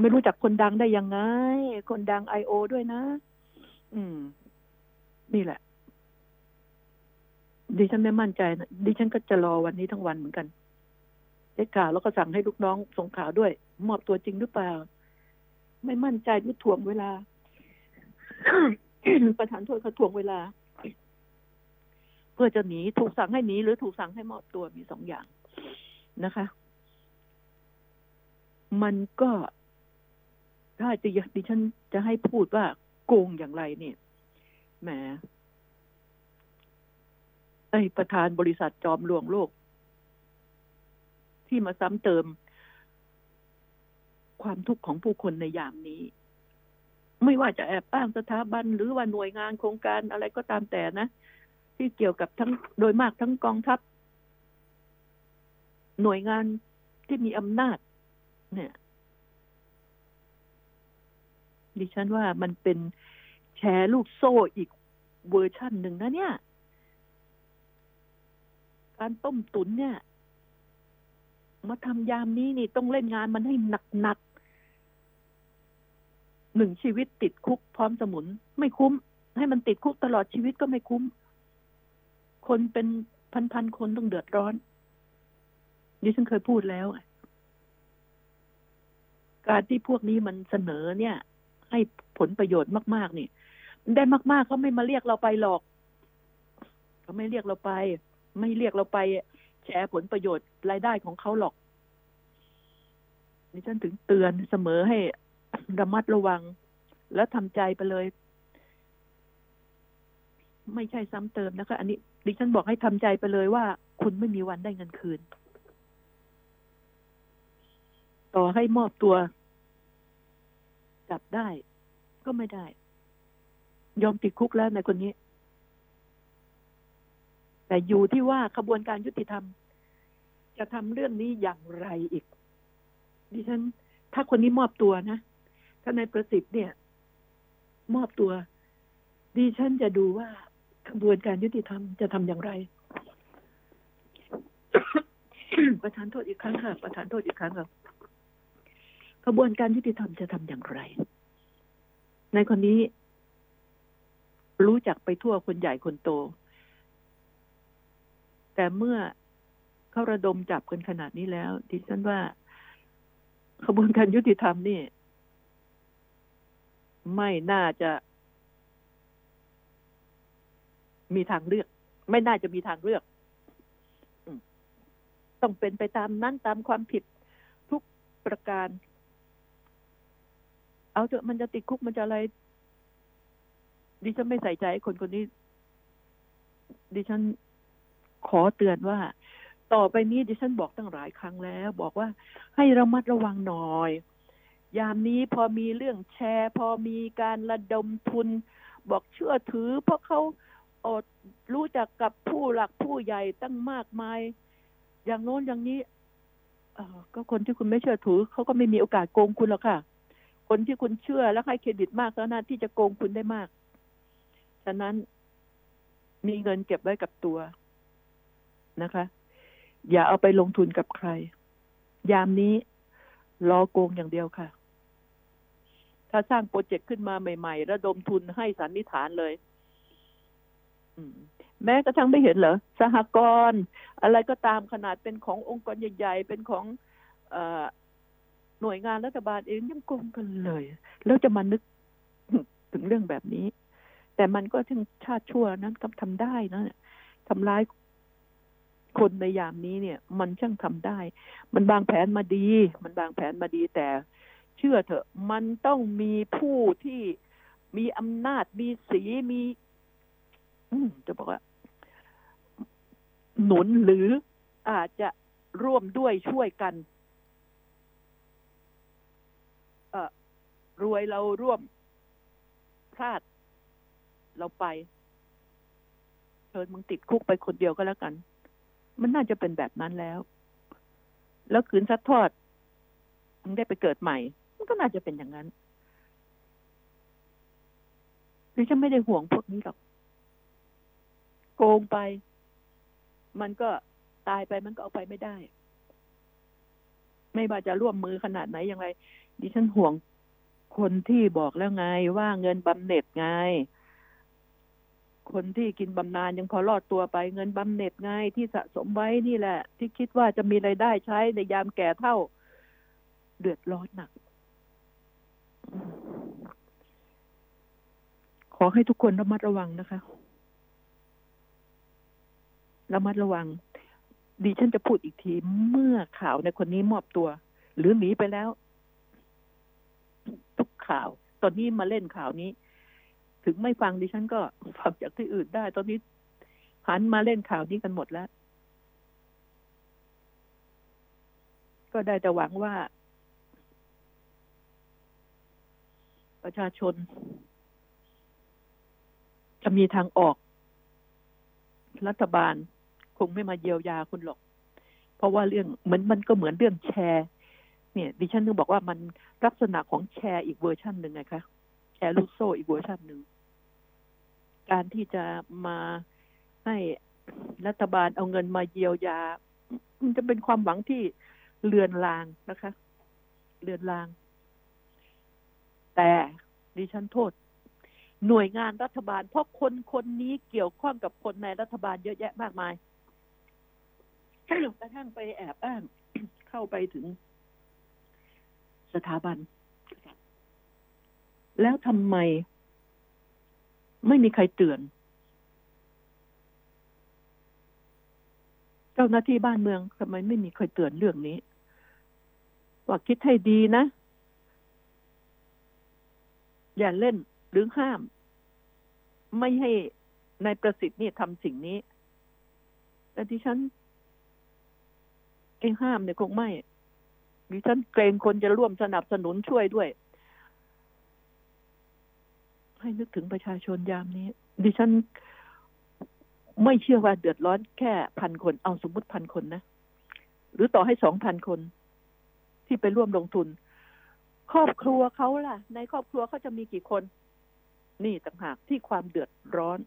ไม่รู้จักคนดังได้ยังไง คนดังไอโอด้วยนะ อืม นี่แหละ ดิฉันไม่มั่นใจนะดิฉันก็จะรอวันนี้ทั้งวันเหมือนกันได้ข่าวแล้วก็สั่งให้ลูกน้องส่งข่าวด้วย มอบตัวจริงหรือเปล่า ไม่มั่นใจหรือถ่วงเวลา ประธานโทษเขาถ่วงเวลา เพื่อจะหนีถูกสั่งให้หนีหรือถูกสั่งให้มอบตัวมีสองอย่างนะคะ มันก็ถ้าจะดิฉันจะให้พูดว่าโกงอย่างไรเนี่ยแหม อ้ประธานบริษัทจอมลวงโลก ที่มาซ้ำเติม ความทุกข์ของผู้คนในยามนี้ ไม่ว่าจะแอบอ้างสถาบัน หรือว่าหน่วยงานโครงการอะไรก็ตามแต่นะ ที่เกี่ยวกับทั้งโดยมากทั้งกองทัพ หน่วยงานที่มีอำนาจ เนี่ย ดิฉันว่ามันเป็นแชร์ลูกโซ่อีกเวอร์ชั่นหนึ่งนะเนี่ย การต้มตุ๋นเนี่ย มาทำยามนี้นี่ต้องเล่นงานมันให้หนักๆหนึ่งชีวิตติดคุกพร้อมสมุน ไม่คุ้ม ให้มันติดคุกตลอดชีวิตก็ไม่คุ้ม คนเป็นพันๆคนต้องเดือดร้อนดิฉันเคยพูดแล้วการที่พวกนี้มันเสนอเนี่ย ให้ผลประโยชน์มากๆนี่ได้มากๆเขาไม่มาเรียกเราไปหรอกเขาไม่เรียกเราไป ไม่เรียกเราไปแชร์ผลประโยชน์รายได้ของเขาหรอกนี่ฉันถึงเตือนเสมอให้ระมัดระวัง แล้วทำใจไปเลย ไม่ใช่ซ้ำเติมนะคะ อันนี้ ดิฉันบอกให้ทำใจไปเลยว่า คุณไม่มีวันได้เงินคืน ต่อให้มอบตัว จับได้ ก็ไม่ได้ ยอมติดคุกแล้วในคนนี้ แต่อยู่ที่ว่าขบวนการยุติธรรม จะทำเรื่องนี้อย่างไรอีก ดิฉัน ถ้าคนนี้มอบตัวนะถ้านายประสิทธิ์เนี่ย มอบตัว ดิฉันจะดูว่าขบวนการยุติธรรมจะทำอย่างไร ประธานโทษอีกครั้งค่ะ ประธานโทษอีกครั้งค่ะขบวนการยุติธรรมจะทำอย่างไร ในคนนี้รู้จักไปทั่วคนใหญ่คนโต แต่เมื่อเขาระดมจับกันขนาดนี้แล้วดิฉันว่าขบวนการยุติธรรมนี่ ไม่น่าจะ มีทางเลือก ไม่น่าจะมีทางเลือกต้องเป็นไปตามนั้นตามความผิดทุกประการ เอาเถอะมันจะติดคุกมันจะอะไร ดิฉันไม่ใส่ใจคนคนนี้ ดิฉัน ขอเตือนว่า ต่อไปนี้ดิฉันบอกตั้งหลายครั้งแล้ว บอกว่าให้ระมัดระวังหน่อย ยามนี้พอมีเรื่องแชร์ พอมีการระดมทุน บอกเชื่อถือ เพราะเขาอดรู้จักกับผู้หลักผู้ใหญ่ตั้งมากมาย อย่างโน้นอย่างนี้เออก็คนที่คุณไม่เชื่อถือเขาก็ไม่มีโอกาสโกงคุณหรอกค่ะ คนที่คุณเชื่อและให้เครดิตมากแล้วนะที่จะโกงคุณได้มาก ฉะนั้นมีเงินเก็บไว้กับตัว นะคะ อย่าเอาไปลงทุนกับใคร ยามนี้รอโกงอย่างเดียวค่ะ ถ้าสร้างโปรเจกต์ขึ้นมาใหม่ ๆ ระดมทุนให้สันนิษฐานเลยแม้กระทั่งไม่เห็นเหรอ สหกรณ์อะไรก็ตามขนาดเป็นขององค์กรใหญ่ ๆ เป็นของอหน่วยงานรัฐบาลเองยังโกงกันเลย แล้วจะมานึกถึงเรื่องแบบนี้ แต่มันก็ถึงชาติชั่วนั้นทำทำได้นะทำร้าย คนในยามนี้เนี่ย มันช่างทำได้ มันบางแผนมาดี มันบางแผนมาดีแต่ เชื่อเถอะ มันต้องมีผู้ที่มีอำนาจมีสีมี อืจะบอกว่า หนุนหรืออาจจะร่วมด้วยช่วยกันเออรวยเราร่วมพลาด เราไปเชิญมึงติดคุกไปคนเดียวก็แล้วกัน มันน่าจะเป็นแบบนั้นแล้ว แล้วขืนซัดทอดมึงได้ไปเกิดใหม่ มันก็น่าจะเป็นอย่างนั้นดิฉันไม่ได้ห่วงพวกนี้หรอก โกงไป มันก็ตายไปมันก็เอาไปไม่ได้ ไม่ว่าจะร่วมมือขนาดไหนอย่างไรดิฉันห่วงคนที่บอกแล้วไงว่าเงินบำเหน็จไง คนที่กินบำนาญยังพอรอดตัวไปเงินบำเหน็จไงที่สะสมไว้นี่แหละ ที่คิดว่าจะมีไรายได้ใช้ในยามแก่เท่า เดือดร้อนหนัก ขอให้ทุกคนระมัดระวังนะคะ ระมัดระวังดิฉันจะพูดอีกทีเมื่อข่าวในคนนี้มอบตัว หรือหนีไปแล้ว ทุกข่าว ตอนนี้มาเล่นข่าวนี้ ถึงไม่ฟังดิฉันก็ฟังจากที่อื่นได้ ตอนนี้หันมาเล่นข่าวนี้กันหมดแล้ว ก็ได้แต่หวังว่า ประชาชน จะมีทางออก รัฐบาลคงไม่มาเยียวยาคุณหรอก เพราะว่าเรื่องเหมือนมันก็เหมือนเรื่องแชร์ เนี่ย ดิฉันนึกบอกว่ามันลักษณะของแชร์อีกเวอร์ชันหนึ่งไงคะแชร์ลูกโซ่อีกเวอร์ชันหนึ่ง การที่จะมาให้รัฐบาลเอาเงินมาเยียวยา มันจะเป็นความหวังที่เลือนลางนะคะ เลือนลาง แต่ดิฉันโทษ หน่วยงานรัฐบาล เพราะคนคนนี้เกี่ยวข้องกับคนในรัฐบาลเยอะแยะมากมายกระทั่งไปแอบอ้างเข้าไปถึงสถาบัน แล้วทำไม ไม่มีใครเตือน เจ้าหน้าที่บ้านเมืองทำไมไม่มีใครเตือนเรื่องนี้ ว่าคิดให้ดีนะ อย่าเล่นหรือห้าม ไม่ให้นายประสิทธิ์นี่ทำสิ่งนี้ แต่ดิฉันเองห้ามเนี่ยคงไม่ดิฉันเกรงคนจะร่วมสนับสนุนช่วยด้วย ให้นึกถึงประชาชนยามนี้ ดิฉันไม่เชื่อว่าเดือดร้อนแค่พันคน เอาสมมติพันคนนะ หรือต่อให้สองพันคน ที่ไปร่วมลงทุน ครอบครัวเขาล่ะ ในครอบครัวเขาจะมีกี่คน นี่ต่างหากที่ความเดือดร้อน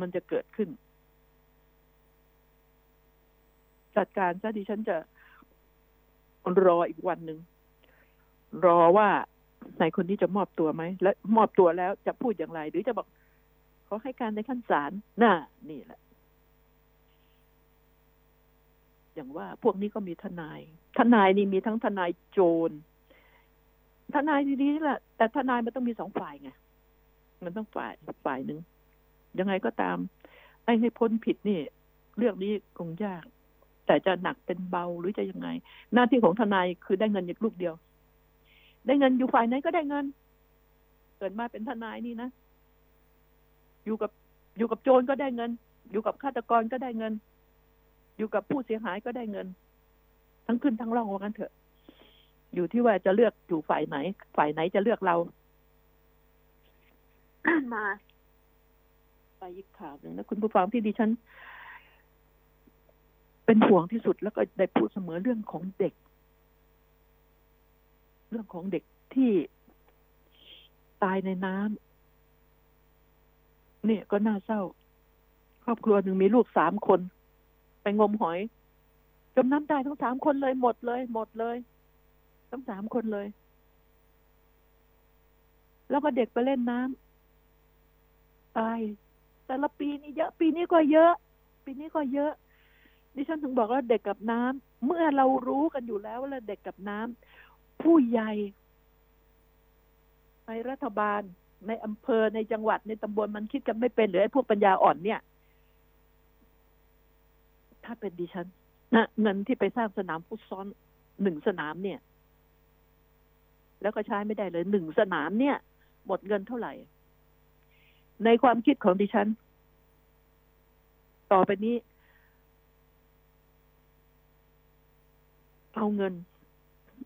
มันจะเกิดขึ้น จัดการซะดิฉันจะรออีกวันหนึ่ง รอว่า นายคนนี้จะมอบตัวไหมและมอบตัวแล้วจะพูดอย่างไร หรือจะบอกขอให้การในขั้นศาลน่านี่แหละ อย่างว่าพวกนี้ก็มีทนาย ทนายนี่มีทั้งทนายโจรทนายดีๆแหละแต่ทนายมันต้องมีสองฝ่ายไงมันต้องฝ่ายฝ่ายหนึ่งยังไงก็ตาม ไอ้ให้พ้นผิดนี่ เรื่องนี้คงยาก แต่จะหนักเป็นเบาหรือจะยังไง หน้าที่ของทนายคือได้เงินอย่างลูกเดียว ได้เงินอยู่ฝ่ายไหนก็ได้เงิน เกิดมาเป็นทนายนี่นะ อยู่กับอยู่กับโจรก็ได้เงิน อยู่กับฆาตกรก็ได้เงิน อยู่กับผู้เสียหายก็ได้เงิน ทั้งขึ้นทั้งล่องว่ากันเถอะ อยู่ที่ว่าจะเลือกอยู่ฝ่ายไหน ฝ่ายไหนจะเลือกเรา มา ไปอีกข่าวหนึ่งนะคุณผู้ฟังที่ดิฉัน เป็นห่วงที่สุดแล้วก็ได้พูดเสมอเรื่องของเด็กเรื่องของเด็กที่ตายในน้ำเนี่ยก็น่าเศร้า ครอบครัวหนึ่งมีลูกสามคน ไปงมหอยจมน้ำตายทั้งสามคนเลยหมดเลย หมดเลย ทั้งสามคนเลย แล้วก็เด็กไปเล่นน้ำตาย แต่ละปีนี้เยอะ ปีนี้ก็เยอะ ปีนี้ก็เยอะดิฉันถึงบอกว่าเด็กกับน้ำเมื่อเรารู้กันอยู่แล้วว่าเด็กกับน้ำ ผู้ใหญ่ในรัฐบาลในอำเภอในจังหวัดในตำบลมันคิดกันไม่เป็น หรือไอ้พวกปัญญาอ่อนเนี่ย ถ้าเป็นดิฉันนะเงินที่ไปสร้างสนามฟุตซอลหนึ่งสนามเนี่ย แล้วก็ใช้ไม่ได้เลยหนึ่งสนามเนี่ย หมดเงินเท่าไหร่ ในความคิดของดิฉัน ต่อไปนี้ เอาเงิน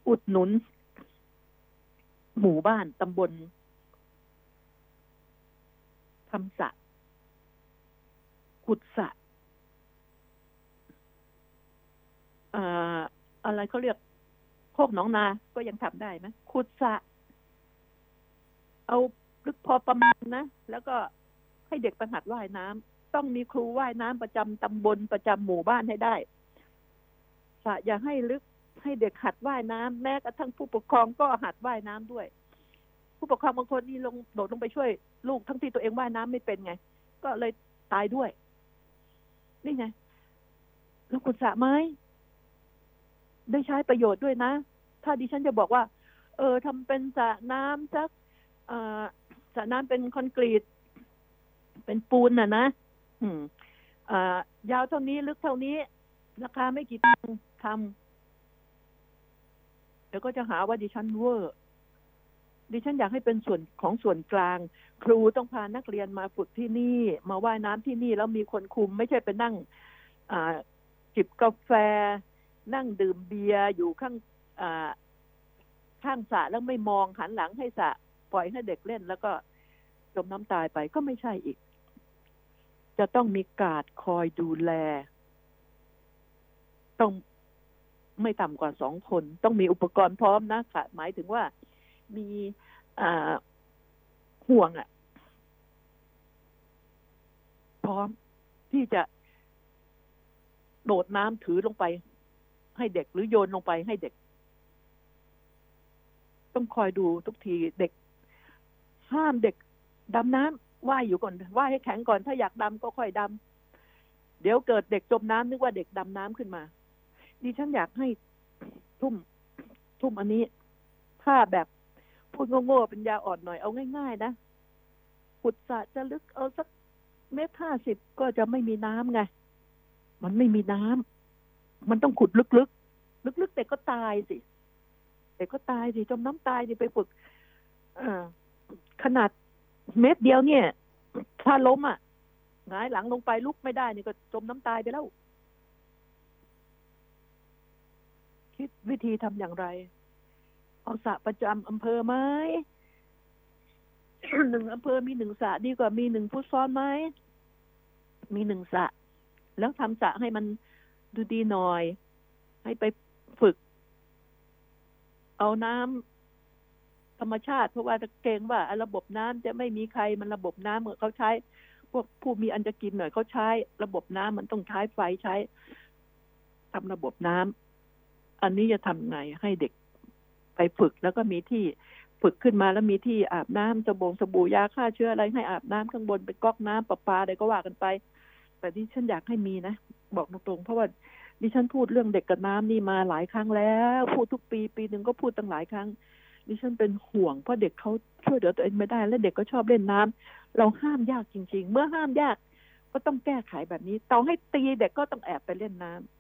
อุดหนุน หมู่บ้านตำบลทำสะขุดสะอะไรเขาเรียกโคกหนองนา ก็ยังทำได้ไหมขุดสะ เอาลึกพอประมาณนะ แล้วก็ให้เด็กไปหัดว่ายน้ำต้องมีครูว่ายน้ำประจำตำบลประจำหมู่บ้านให้ได้สะอย่าให้ลึก ให้เด็กหัดว่ายน้ำแม้กระทั่งผู้ปกครองก็หัดว่ายน้ำด้วย ผู้ปกครองบางคนนี่ลงโดดลงไปช่วย ลูกทั้งที่ตัวเองว่ายน้ำไม่เป็นไง ก็เลยตายด้วย นี่ไงแล้วขุดสะไหมได้ใช้ประโยชน์ด้วยนะ ถ้าดิฉันจะบอกว่า เออทำเป็นสระน้ำสักเออสระน้ำเป็นคอนกรีต เป็นปูนน่ะนะอืม อ่า ยาวเท่านี้ลึกเท่านี้ ราคาไม่กี่ตังค์ทำ เดี๋ยวก็จะหาว่าดิฉันเวอร์ ดิฉันอยากให้เป็นส่วนของส่วนกลาง ครูต้องพานักเรียนมาฝึกที่นี่ มาว่ายน้ำที่นี่แล้วมีคนคุม ไม่ใช่ไปนั่งอ่าจิบกาแฟ นั่งดื่มเบียร์อยู่ข้างอ่าข้างสระแล้วไม่มองหันหลังให้สระปล่อยให้เด็กเล่น แล้วก็จมน้ำตายไปก็ไม่ใช่อีก จะต้องมีการดคอยดูแล ต้อง ไม่ต่ำกว่าสองคน ต้องมีอุปกรณ์พร้อมนะค่ะ หมายถึงว่ามีห่วงอะพร้อมที่จะโดดน้ำถือลงไป ให้เด็กหรือโยนลงไปให้เด็ก ต้องคอยดูทุกทีเด็ก ห้ามเด็กดำน้ำว่ายอยู่ก่อนว่ายให้แข็งก่อนถ้าอยากดำก็ค่อยดำเดี๋ยวเกิดเด็กจมน้ำนึกว่าเด็กดำน้ำขึ้นมา ดิฉันอยากให้ทุ่ม ทุ่มอันนี้ ถ้าแบบพูดโง่ๆเป็นยาอ่อนหน่อยเอาง่าย ๆ นะขุดสระจะลึกเอาสักเมตรห้าสิบก็จะไม่มีน้ำไง มันไม่มีน้ำมันต้องขุดลึกๆลึกๆเด็กก็ตายสิเด็กก็ตายสิจมน้ำตายสิไปฝึกอขนาดเม็ดเดียวเนี่ย ถ้าล้มอะหงายหลังลงไปลุกไม่ได้นี่ก็จมน้ำตายไปแล้ว คิดวิธีทำอย่างไร เอาสระประจำอำเภอไหมหนึ่งอำเภอมีหนึ่งสระดีกว่ามีหนึ่งฟุตซ้อนไหมมีหนึ่งสระแล้วทำสระให้มันดูดีหน่อย ให้ไปฝึก เอาน้ำธรรมชาติเพราะว่าเกรงว่า ระบบน้ำจะไม่มีใครมันระบบน้ำเหมือนเขาใช้ พวกผู้มีอันจะกินหน่อยเขาใช้ ระบบน้ำมันต้องใช้ไฟใช้ทำระบบน้ำ อันนี้จะทำไงให้เด็กไปฝึกแล้วก็มีที่ฝึกขึ้นมาแล้วมีที่อาบน้ำสบงสบู่ยาฆ่าเชื้ออะไรให้อาบน้ำข้างบนเป็นก๊อกน้ำประปาอะไรก็ว่ากันไป แต่ที่ฉันอยากให้มีนะ บอกตรงๆ เพราะว่าดิฉันพูดเรื่องเด็กกับน้ำนี่มาหลายครั้งแล้ว พูดทุกปีปีหนึ่งก็พูดตั้งหลายครั้ง ดิฉันเป็นห่วงเพราะเด็กเขาช่วยเหลือตัวเองไม่ได้ และเด็กก็ชอบเล่นน้ำเราห้ามยากจริง ๆ เมื่อห้ามยากก็ต้องแก้ไขแบบนี้ต่อให้ตีเด็กก็ต้องแอบไปเล่นน้ำ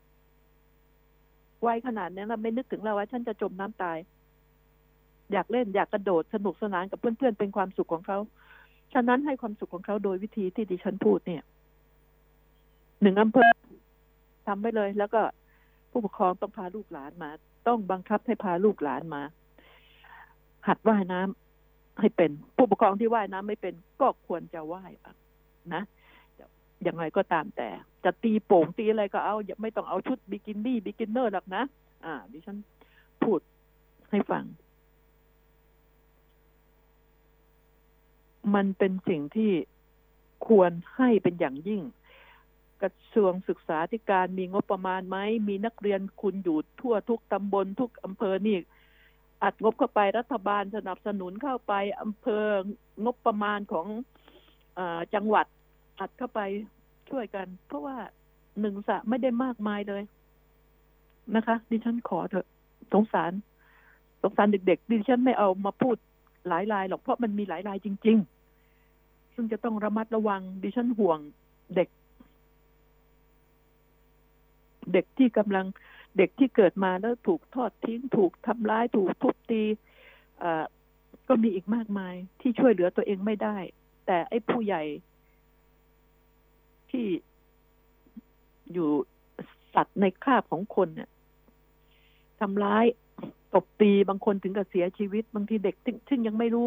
วัยขนาดนี้เราไม่นึกถึงเราว่าฉันจะจมน้ำตาย อยากเล่นอยากกระโดดสนุกสนานกับเพื่อนๆเป็นความสุขของเขาฉะนั้นให้ความสุขของเขาโดยวิธีที่ดิฉันพูดเนี่ยหนึ่งอำเภอทำไปเลย แล้วก็ผู้ปกครองต้องพาลูกหลานมา ต้องบังคับให้พาลูกหลานมา หัดว่ายน้ำให้เป็น ผู้ปกครองที่ว่ายน้ำไม่เป็น ก็ควรจะว่ายนะ อยังไงก็ตามแต่ จะตีโป่งตีอะไรก็เอาอย่าไม่ต้องเอาชุดบิกินี่บิกินเนอร์หรอกนะอ่า ดิฉันพูดให้ฟัง มันเป็นสิ่งที่ควรให้เป็นอย่างยิ่งกระทรวงศึกษาธิการมีงบประมาณไหม มีนักเรียนคุณอยู่ทั่วทุกตำบลทุกอำเภอนี่อัดงบเข้าไปรัฐบาลสนับสนุนเข้าไปอำเภองบประมาณของอจังหวัด อัดเข้าไปช่วยกัน เพราะว่าหนึ่งสระไม่ได้มากมายเลยนะคะ ดิฉันขอเถอะสงสาร สงสารเด็กๆดิฉันไม่เอามาพูดหลายรายหรอกเพราะมันมีหลายรายจริง ๆ ซึ่งจะต้องระมัดระวัง ดิฉันห่วงเด็ก เด็กที่กำลังเด็กที่เกิดมาแล้วถูกทอดทิ้ง ถูกทำร้าย ถูกทุบตีก็มีอีกมากมายที่ช่วยเหลือตัวเองไม่ได้ แต่ไอ้ผู้ใหญ่ ที่อยู่สัตว์ในคราบของคนเนี่ยทำร้ายตบตีบางคนถึงกับเสียชีวิต บางทีเด็กซึ่งยังไม่รู้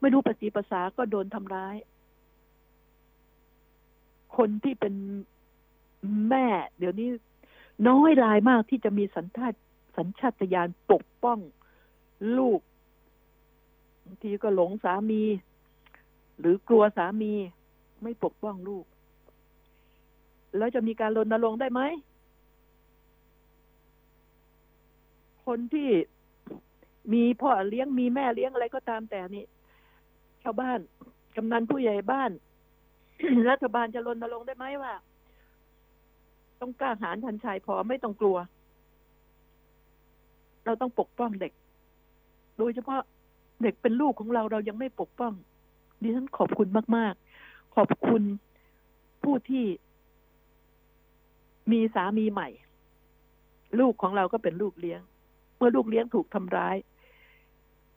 ไม่รู้ภาษีภาษาก็โดนทำร้าย คนที่เป็นแม่ เดี๋ยวนี้น้อยรายมากที่จะมีสัญชาตสัญชาตญาณปกป้องลูกบางทีก็หลงสามี หรือกลัวสามี ไม่ปกป้องลูก แล้วจะมีการรณรงค์ได้ไหม คนที่มีพ่อเลี้ยงมีแม่เลี้ยงอะไรก็ตามแต่นี่ ชาวบ้าน กำนันผู้ใหญ่บ้าน รัฐบาลจะรณรงค์ได้ไหมว่า ต้องกล้าหาญทันชายพอไม่ต้องกลัว เราต้องปกป้องเด็ก โดยเฉพาะเด็กเป็นลูกของเราเรายังไม่ปกป้องดิฉันขอบคุณมาก ๆ ขอบคุณผู้ที่ มีสามีใหม่ ลูกของเราก็เป็นลูกเลี้ยง เมื่อลูกเลี้ยงถูกทำร้าย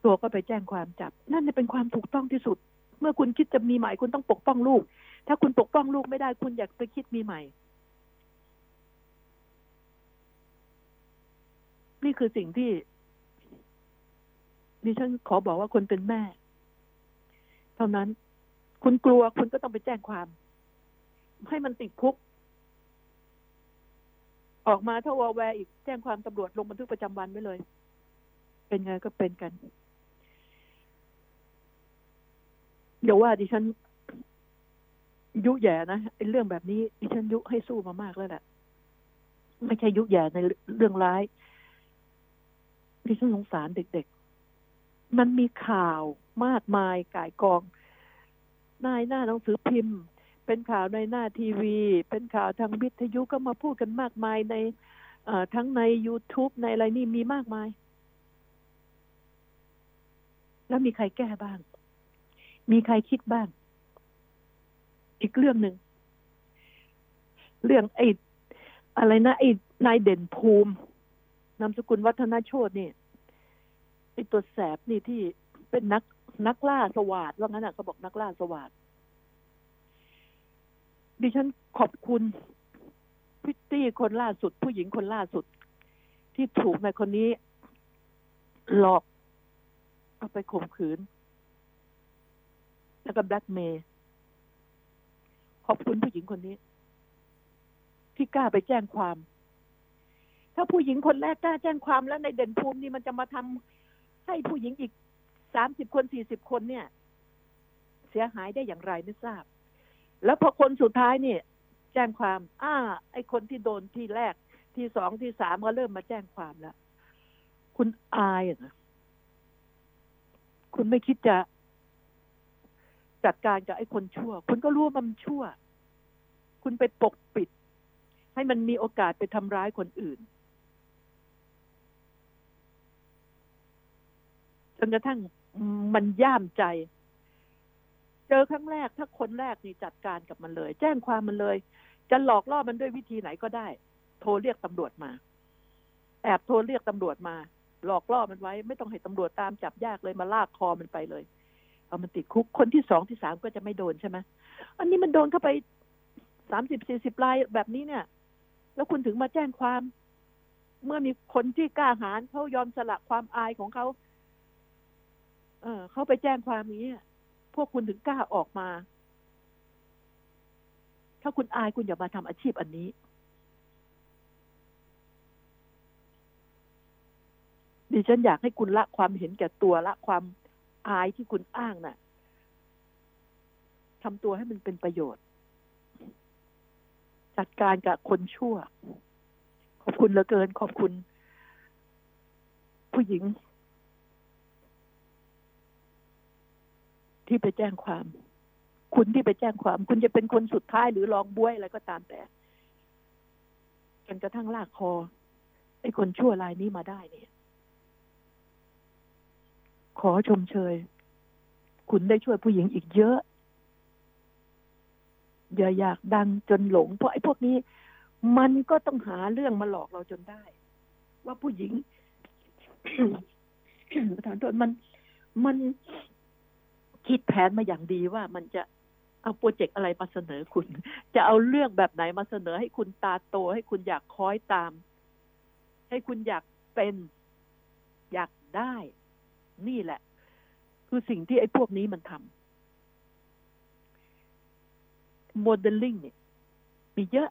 ตัวก็ไปแจ้งความจับ นั่นเป็นความถูกต้องที่สุด เมื่อคุณคิดจะมีใหม่คุณต้องปกป้องลูก ถ้าคุณปกป้องลูกไม่ได้คุณอยากไปคิดมีใหม่ นี่คือสิ่งที่ดิฉันขอบอกว่าคนเป็นแม่ เท่านั้น คุณกลัวคุณก็ต้องไปแจ้งความ ให้มันติดคุก ออกมาถ้าวอแวร์อีกแจ้งความตำรวจลงบันทึกประจำวันไว้เลย เป็นไงก็เป็นกันเดี๋ยวว่าดิฉัน ยุแย่นะเรื่องแบบนี้ ดิฉันยุให้สู้มามากแล้วแหละไม่ใช่ยุแย่ในเรื่องร้ายดิฉันสงสารเด็กๆ มันมีข่าวมากมายก่ายกองนายหน้าหนังสือพิมพ์ เป็นข่าวในหน้าทีวี เป็นข่าวทางวิทยุก็มาพูดกันมากมายในทั้งใน YouTube ในอะไรนี่มีมากมาย แล้วมีใครแก้บ้าง มีใครคิดบ้าง อีกเรื่องหนึ่ง เรื่องไอ้อะไรนะไอ้นายเด่นภูมินามสกุลวัฒนโชตนี่ไอ้ตัวแสบนี่ที่เป็นนักนักล่าสวัสดว่างั้นอะเขาบอกนักล่าสวัสด ดิฉันขอบคุณพิตตี้คนล่าสุด ผู้หญิงคนล่าสุด ที่ถูกนายคนนี้ หลอกเอาไปข่มขืน แล้วก็แบล็กเมย์ขอบคุณผู้หญิงคนนี้ ที่กล้าไปแจ้งความ ถ้าผู้หญิงคนแรกกล้าแจ้งความแล้วในเด่นภูมินี่มันจะมาทำให้ผู้หญิงอีกสามสิบคนสี่สิบคนเนี่ย เสียหายได้อย่างไรไม่ทราบ แล้วพอคนสุดท้ายนี่แจ้งความ อ้า ไอคนที่โดนที่แรกที่สองที่สามก็เริ่มมาแจ้งความแล้ว คุณอายเหรอคุณไม่คิดจะ จัดการกับไอ้คนชั่ว คุณก็รู้ว่ามันชั่ว คุณไปปกปิด ให้มันมีโอกาสไปทำร้ายคนอื่นจนกระทั่งมันย่ามใจ เจอครั้งแรกถ้าคนแรกนี่จัดการกับมันเลย แจ้งความมันเลย จะหลอกล่อมันด้วยวิธีไหนก็ได้ โทรเรียกตำรวจมา แอบโทรเรียกตำรวจมา หลอกล่อมันไว้ ไม่ต้องให้ตำรวจตามจับยากเลยมาลากคอมันไปเลย เอามันติดคุกคนที่สองที่สามก็จะไม่โดนใช่ไหมอันนี้มันโดนเข้าไปสามสิบสี่สิบรายแบบนี้เนี่ย แล้วคุณถึงมาแจ้งความ เมื่อมีคนที่กล้าหาญเขายอมสละความอายของเขาเออเขาไปแจ้งความนี้ พวกคุณถึงกล้าออกมา ถ้าคุณอายคุณอย่ามาทำอาชีพอันนี้ ดิฉันอยากให้คุณละความเห็นแก่ตัวละความอายที่คุณอ้างน่ะทำตัวให้มันเป็นประโยชน์ จัดการกับคนชั่ว ขอบคุณเหลือเกิน ขอบคุณ ผู้หญิง ที่ไปแจ้งความ คุณที่ไปแจ้งความ คุณจะเป็นคนสุดท้ายหรือรองบ้วยอะไรก็ตามแต่จนกระทั่งลากคอไอ้คนชั่วรายนี้มาได้เนี่ย ขอชมเชย คุณได้ช่วยผู้หญิงอีกเยอะ อย่าอยากดังจนหลง เพราะไอ้พวกนี้ มันก็ต้องหาเรื่องมาหลอกเราจนได้ ว่าผู้หญิงประธานโทษมันมัน คิดแผนมาอย่างดีว่ามันจะเอาโปรเจกต์อะไรมาเสนอคุณ จะเอาเรื่องแบบไหนมาเสนอให้คุณตาโต ให้คุณอยากคอยตาม ให้คุณอยากเป็น อยากได้ นี่แหละ คือสิ่งที่ไอ้พวกนี้มันทำโมเดลลิ่งเนี่ย มีเยอะ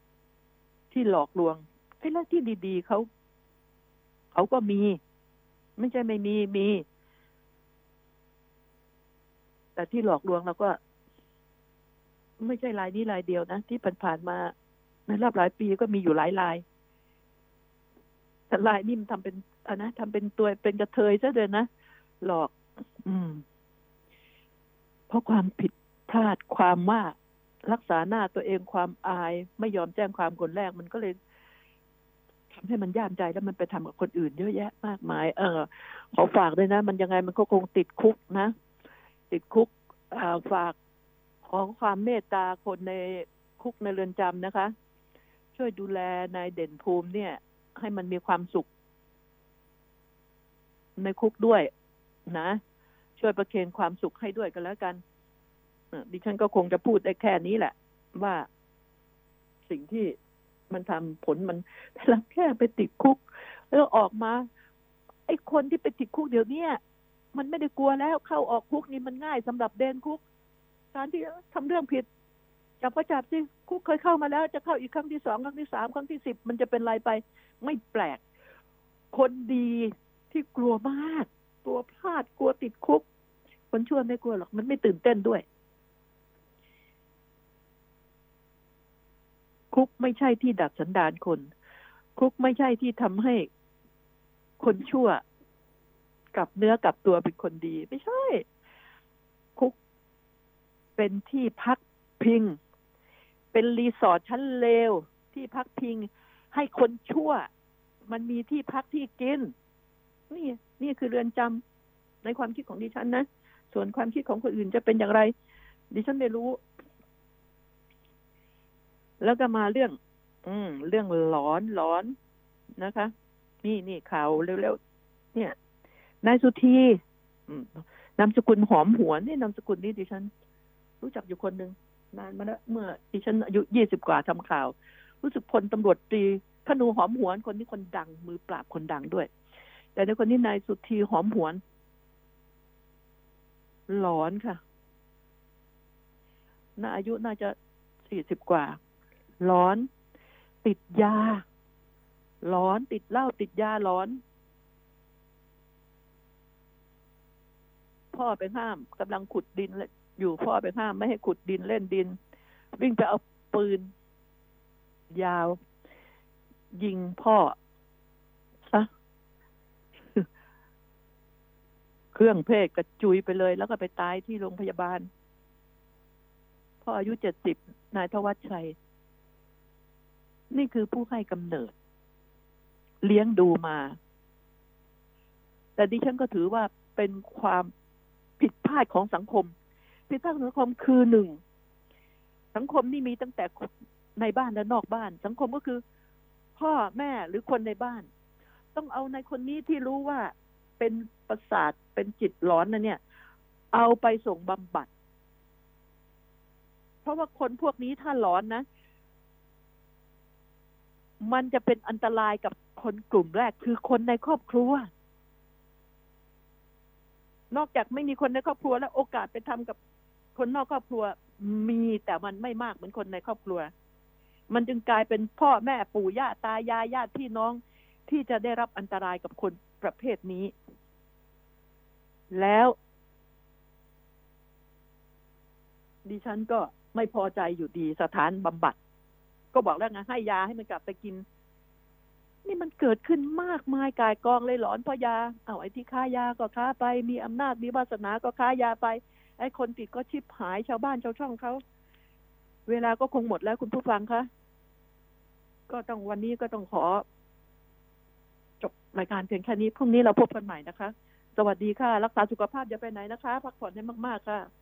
ที่หลอกลวงไอ้แล้วที่ดี ๆเขาเขาก็มี ไม่ใช่ไม่มีมี แต่ที่หลอกลวงเราก็ ไม่ใช่รายนี้รายเดียวนะ ที่ผ่านๆมาในรอบหลายปีก็มีอยู่หลายรายแต่รายนี้มันทำเป็นอะนะทำเป็นตัวเป็นกระเทยซะเลยนะหลอก อืม เพราะความผิดพลาดความว่ารักษาหน้าตัวเองความอาย ไม่ยอมแจ้งความคนแรกมันก็เลยทำให้มันย่ามใจแล้วมันไปทำกับคนอื่นเยอะแยะมากมาย เออ ขอฝากด้วยนะ มันยังไงมันก็คงติดคุกนะ ติดคุกาฝากของความเมตตาคนในคุกในเรือนจำนะคะ ช่วยดูแลนายเด่นภูมิเนี่ย ให้มันมีความสุข ในคุกด้วยนะ ช่วยประเคนความสุขให้ด้วยกันแล้วกันดิฉันก็คงจะพูดได้แค่นี้แหละ ว่าสิ่งที่มันทำผลมันเราแค่ไปติดคุก แล้วออกมา ไอ้คนที่ไปติดคุกเดี๋ยวนี้ มันไม่ได้กลัวแล้วเข้าออกคุกนี่มันง่ายสำหรับเดนคุก การที่ทำเรื่องผิดจับก็จับสิคุกเคยเข้ามาแล้ว จะเข้าอีกครั้งที่สองครั้งที่สามครั้งที่สิบมันจะเป็นไรไป ไม่แปลก คนดีที่กลัวมากกลัวพลาดกลัวติดคุก คนชั่วไม่กลัวหรอกมันไม่ตื่นเต้นด้วย คุกไม่ใช่ที่ดัดสันดานคน คุกไม่ใช่ที่ทำให้คนชั่ว กลับเนื้อกลับตัวเป็นคนดี ไม่ใช่ คุกเป็นที่พักพิง เป็นรีสอร์ทชั้นเลว ที่พักพิง ให้คนชั่ว มันมีที่พักที่กิน นี่ นี่คือเรือนจำในความคิดของดิฉันนะส่วนความคิดของคนอื่นจะเป็นอย่างไร ดิฉันไม่รู้ แล้วก็มาเรื่อง อืม เรื่องหลอนหลอนนะคะ นี่นี่ข่าวเร็วๆเนี่ย นายสุธีนามสกุลหอมหัวนี่นามสกุลนี้ดิฉัน รู้จักอยู่คนหนึ่งนานมาแล้วเมื่อดิฉันอายุยี่สิบกว่าทำข่าว รู้สึกพลตำรวจตรีขนูหอมหวนคนนี้คนดัง มือปราบคนดังด้วย แต่ในคนนี้นายสุธีหอมหวน หลอนค่ะน่าอายุน่าจะสี่สิบกว่า หลอน ติดยา หลอนติดเหล้าติดยาหลอน พ่อไปห้ามกำลังขุดดินอยู่พ่อไปห้าม ไม่ให้ขุดดินเล่นดิน วิ่งไปเอาปืน ยาว ยิงพ่อซะเครื่องเพศกระจุยไปเลย แล้วก็ไปตายที่โรงพยาบาล พ่ออายุเจ็ดสิบนายทวัชชัย นี่คือผู้ให้กำเนิด เลี้ยงดูมา แต่ดิฉันก็ถือว่าเป็นความ ผิดพลาดของสังคม ผิดพลาดของสังคมคือหนึ่งสังคมนี่มีตั้งแต่ในบ้านและนอกบ้าน สังคมก็คือ พ่อแม่หรือคนในบ้าน ต้องเอาในคนนี้ที่รู้ว่าเป็นประสาทเป็นจิตหลอนนะเนี่ย เอาไปส่งบำบัด เพราะว่าคนพวกนี้ถ้าหลอนนะ มันจะเป็นอันตรายกับคนกลุ่มแรกคือคนในครอบครัว นอกจากไม่มีคนในครอบครัวแล้วโอกาสไปทำกับคนนอกครอบครัวมีแต่มันไม่มากเหมือนคนในครอบครัว มันจึงกลายเป็นพ่อแม่ปู่ย่าตายายญาติพี่น้องที่จะได้รับอันตรายกับคนประเภทนี้ แล้ว ดิฉันก็ไม่พอใจอยู่ดีสถานบำบัด ก็บอกแล้วไงให้ยาให้มันกลับไปกิน นี่มันเกิดขึ้นมากมายกายกองเลยหลอนเพราะยาเอาไอ้ที่ค้ายาก็ค้าไป มีอำนาจมีวาสนาก็ค้ายาไป ไอ้คนติดก็ชิบหายชาวบ้านชาวช่องเขาเวลาก็คงหมดแล้วคุณผู้ฟังคะก็ต้องวันนี้ก็ต้องขอ จบรายการเพียงแค่นี้พรุ่งนี้เราพบกันใหม่นะคะ สวัสดีค่ะ รักษาสุขภาพอย่าไปไหนนะคะ พักผ่อนให้มาก ๆ ค่ะ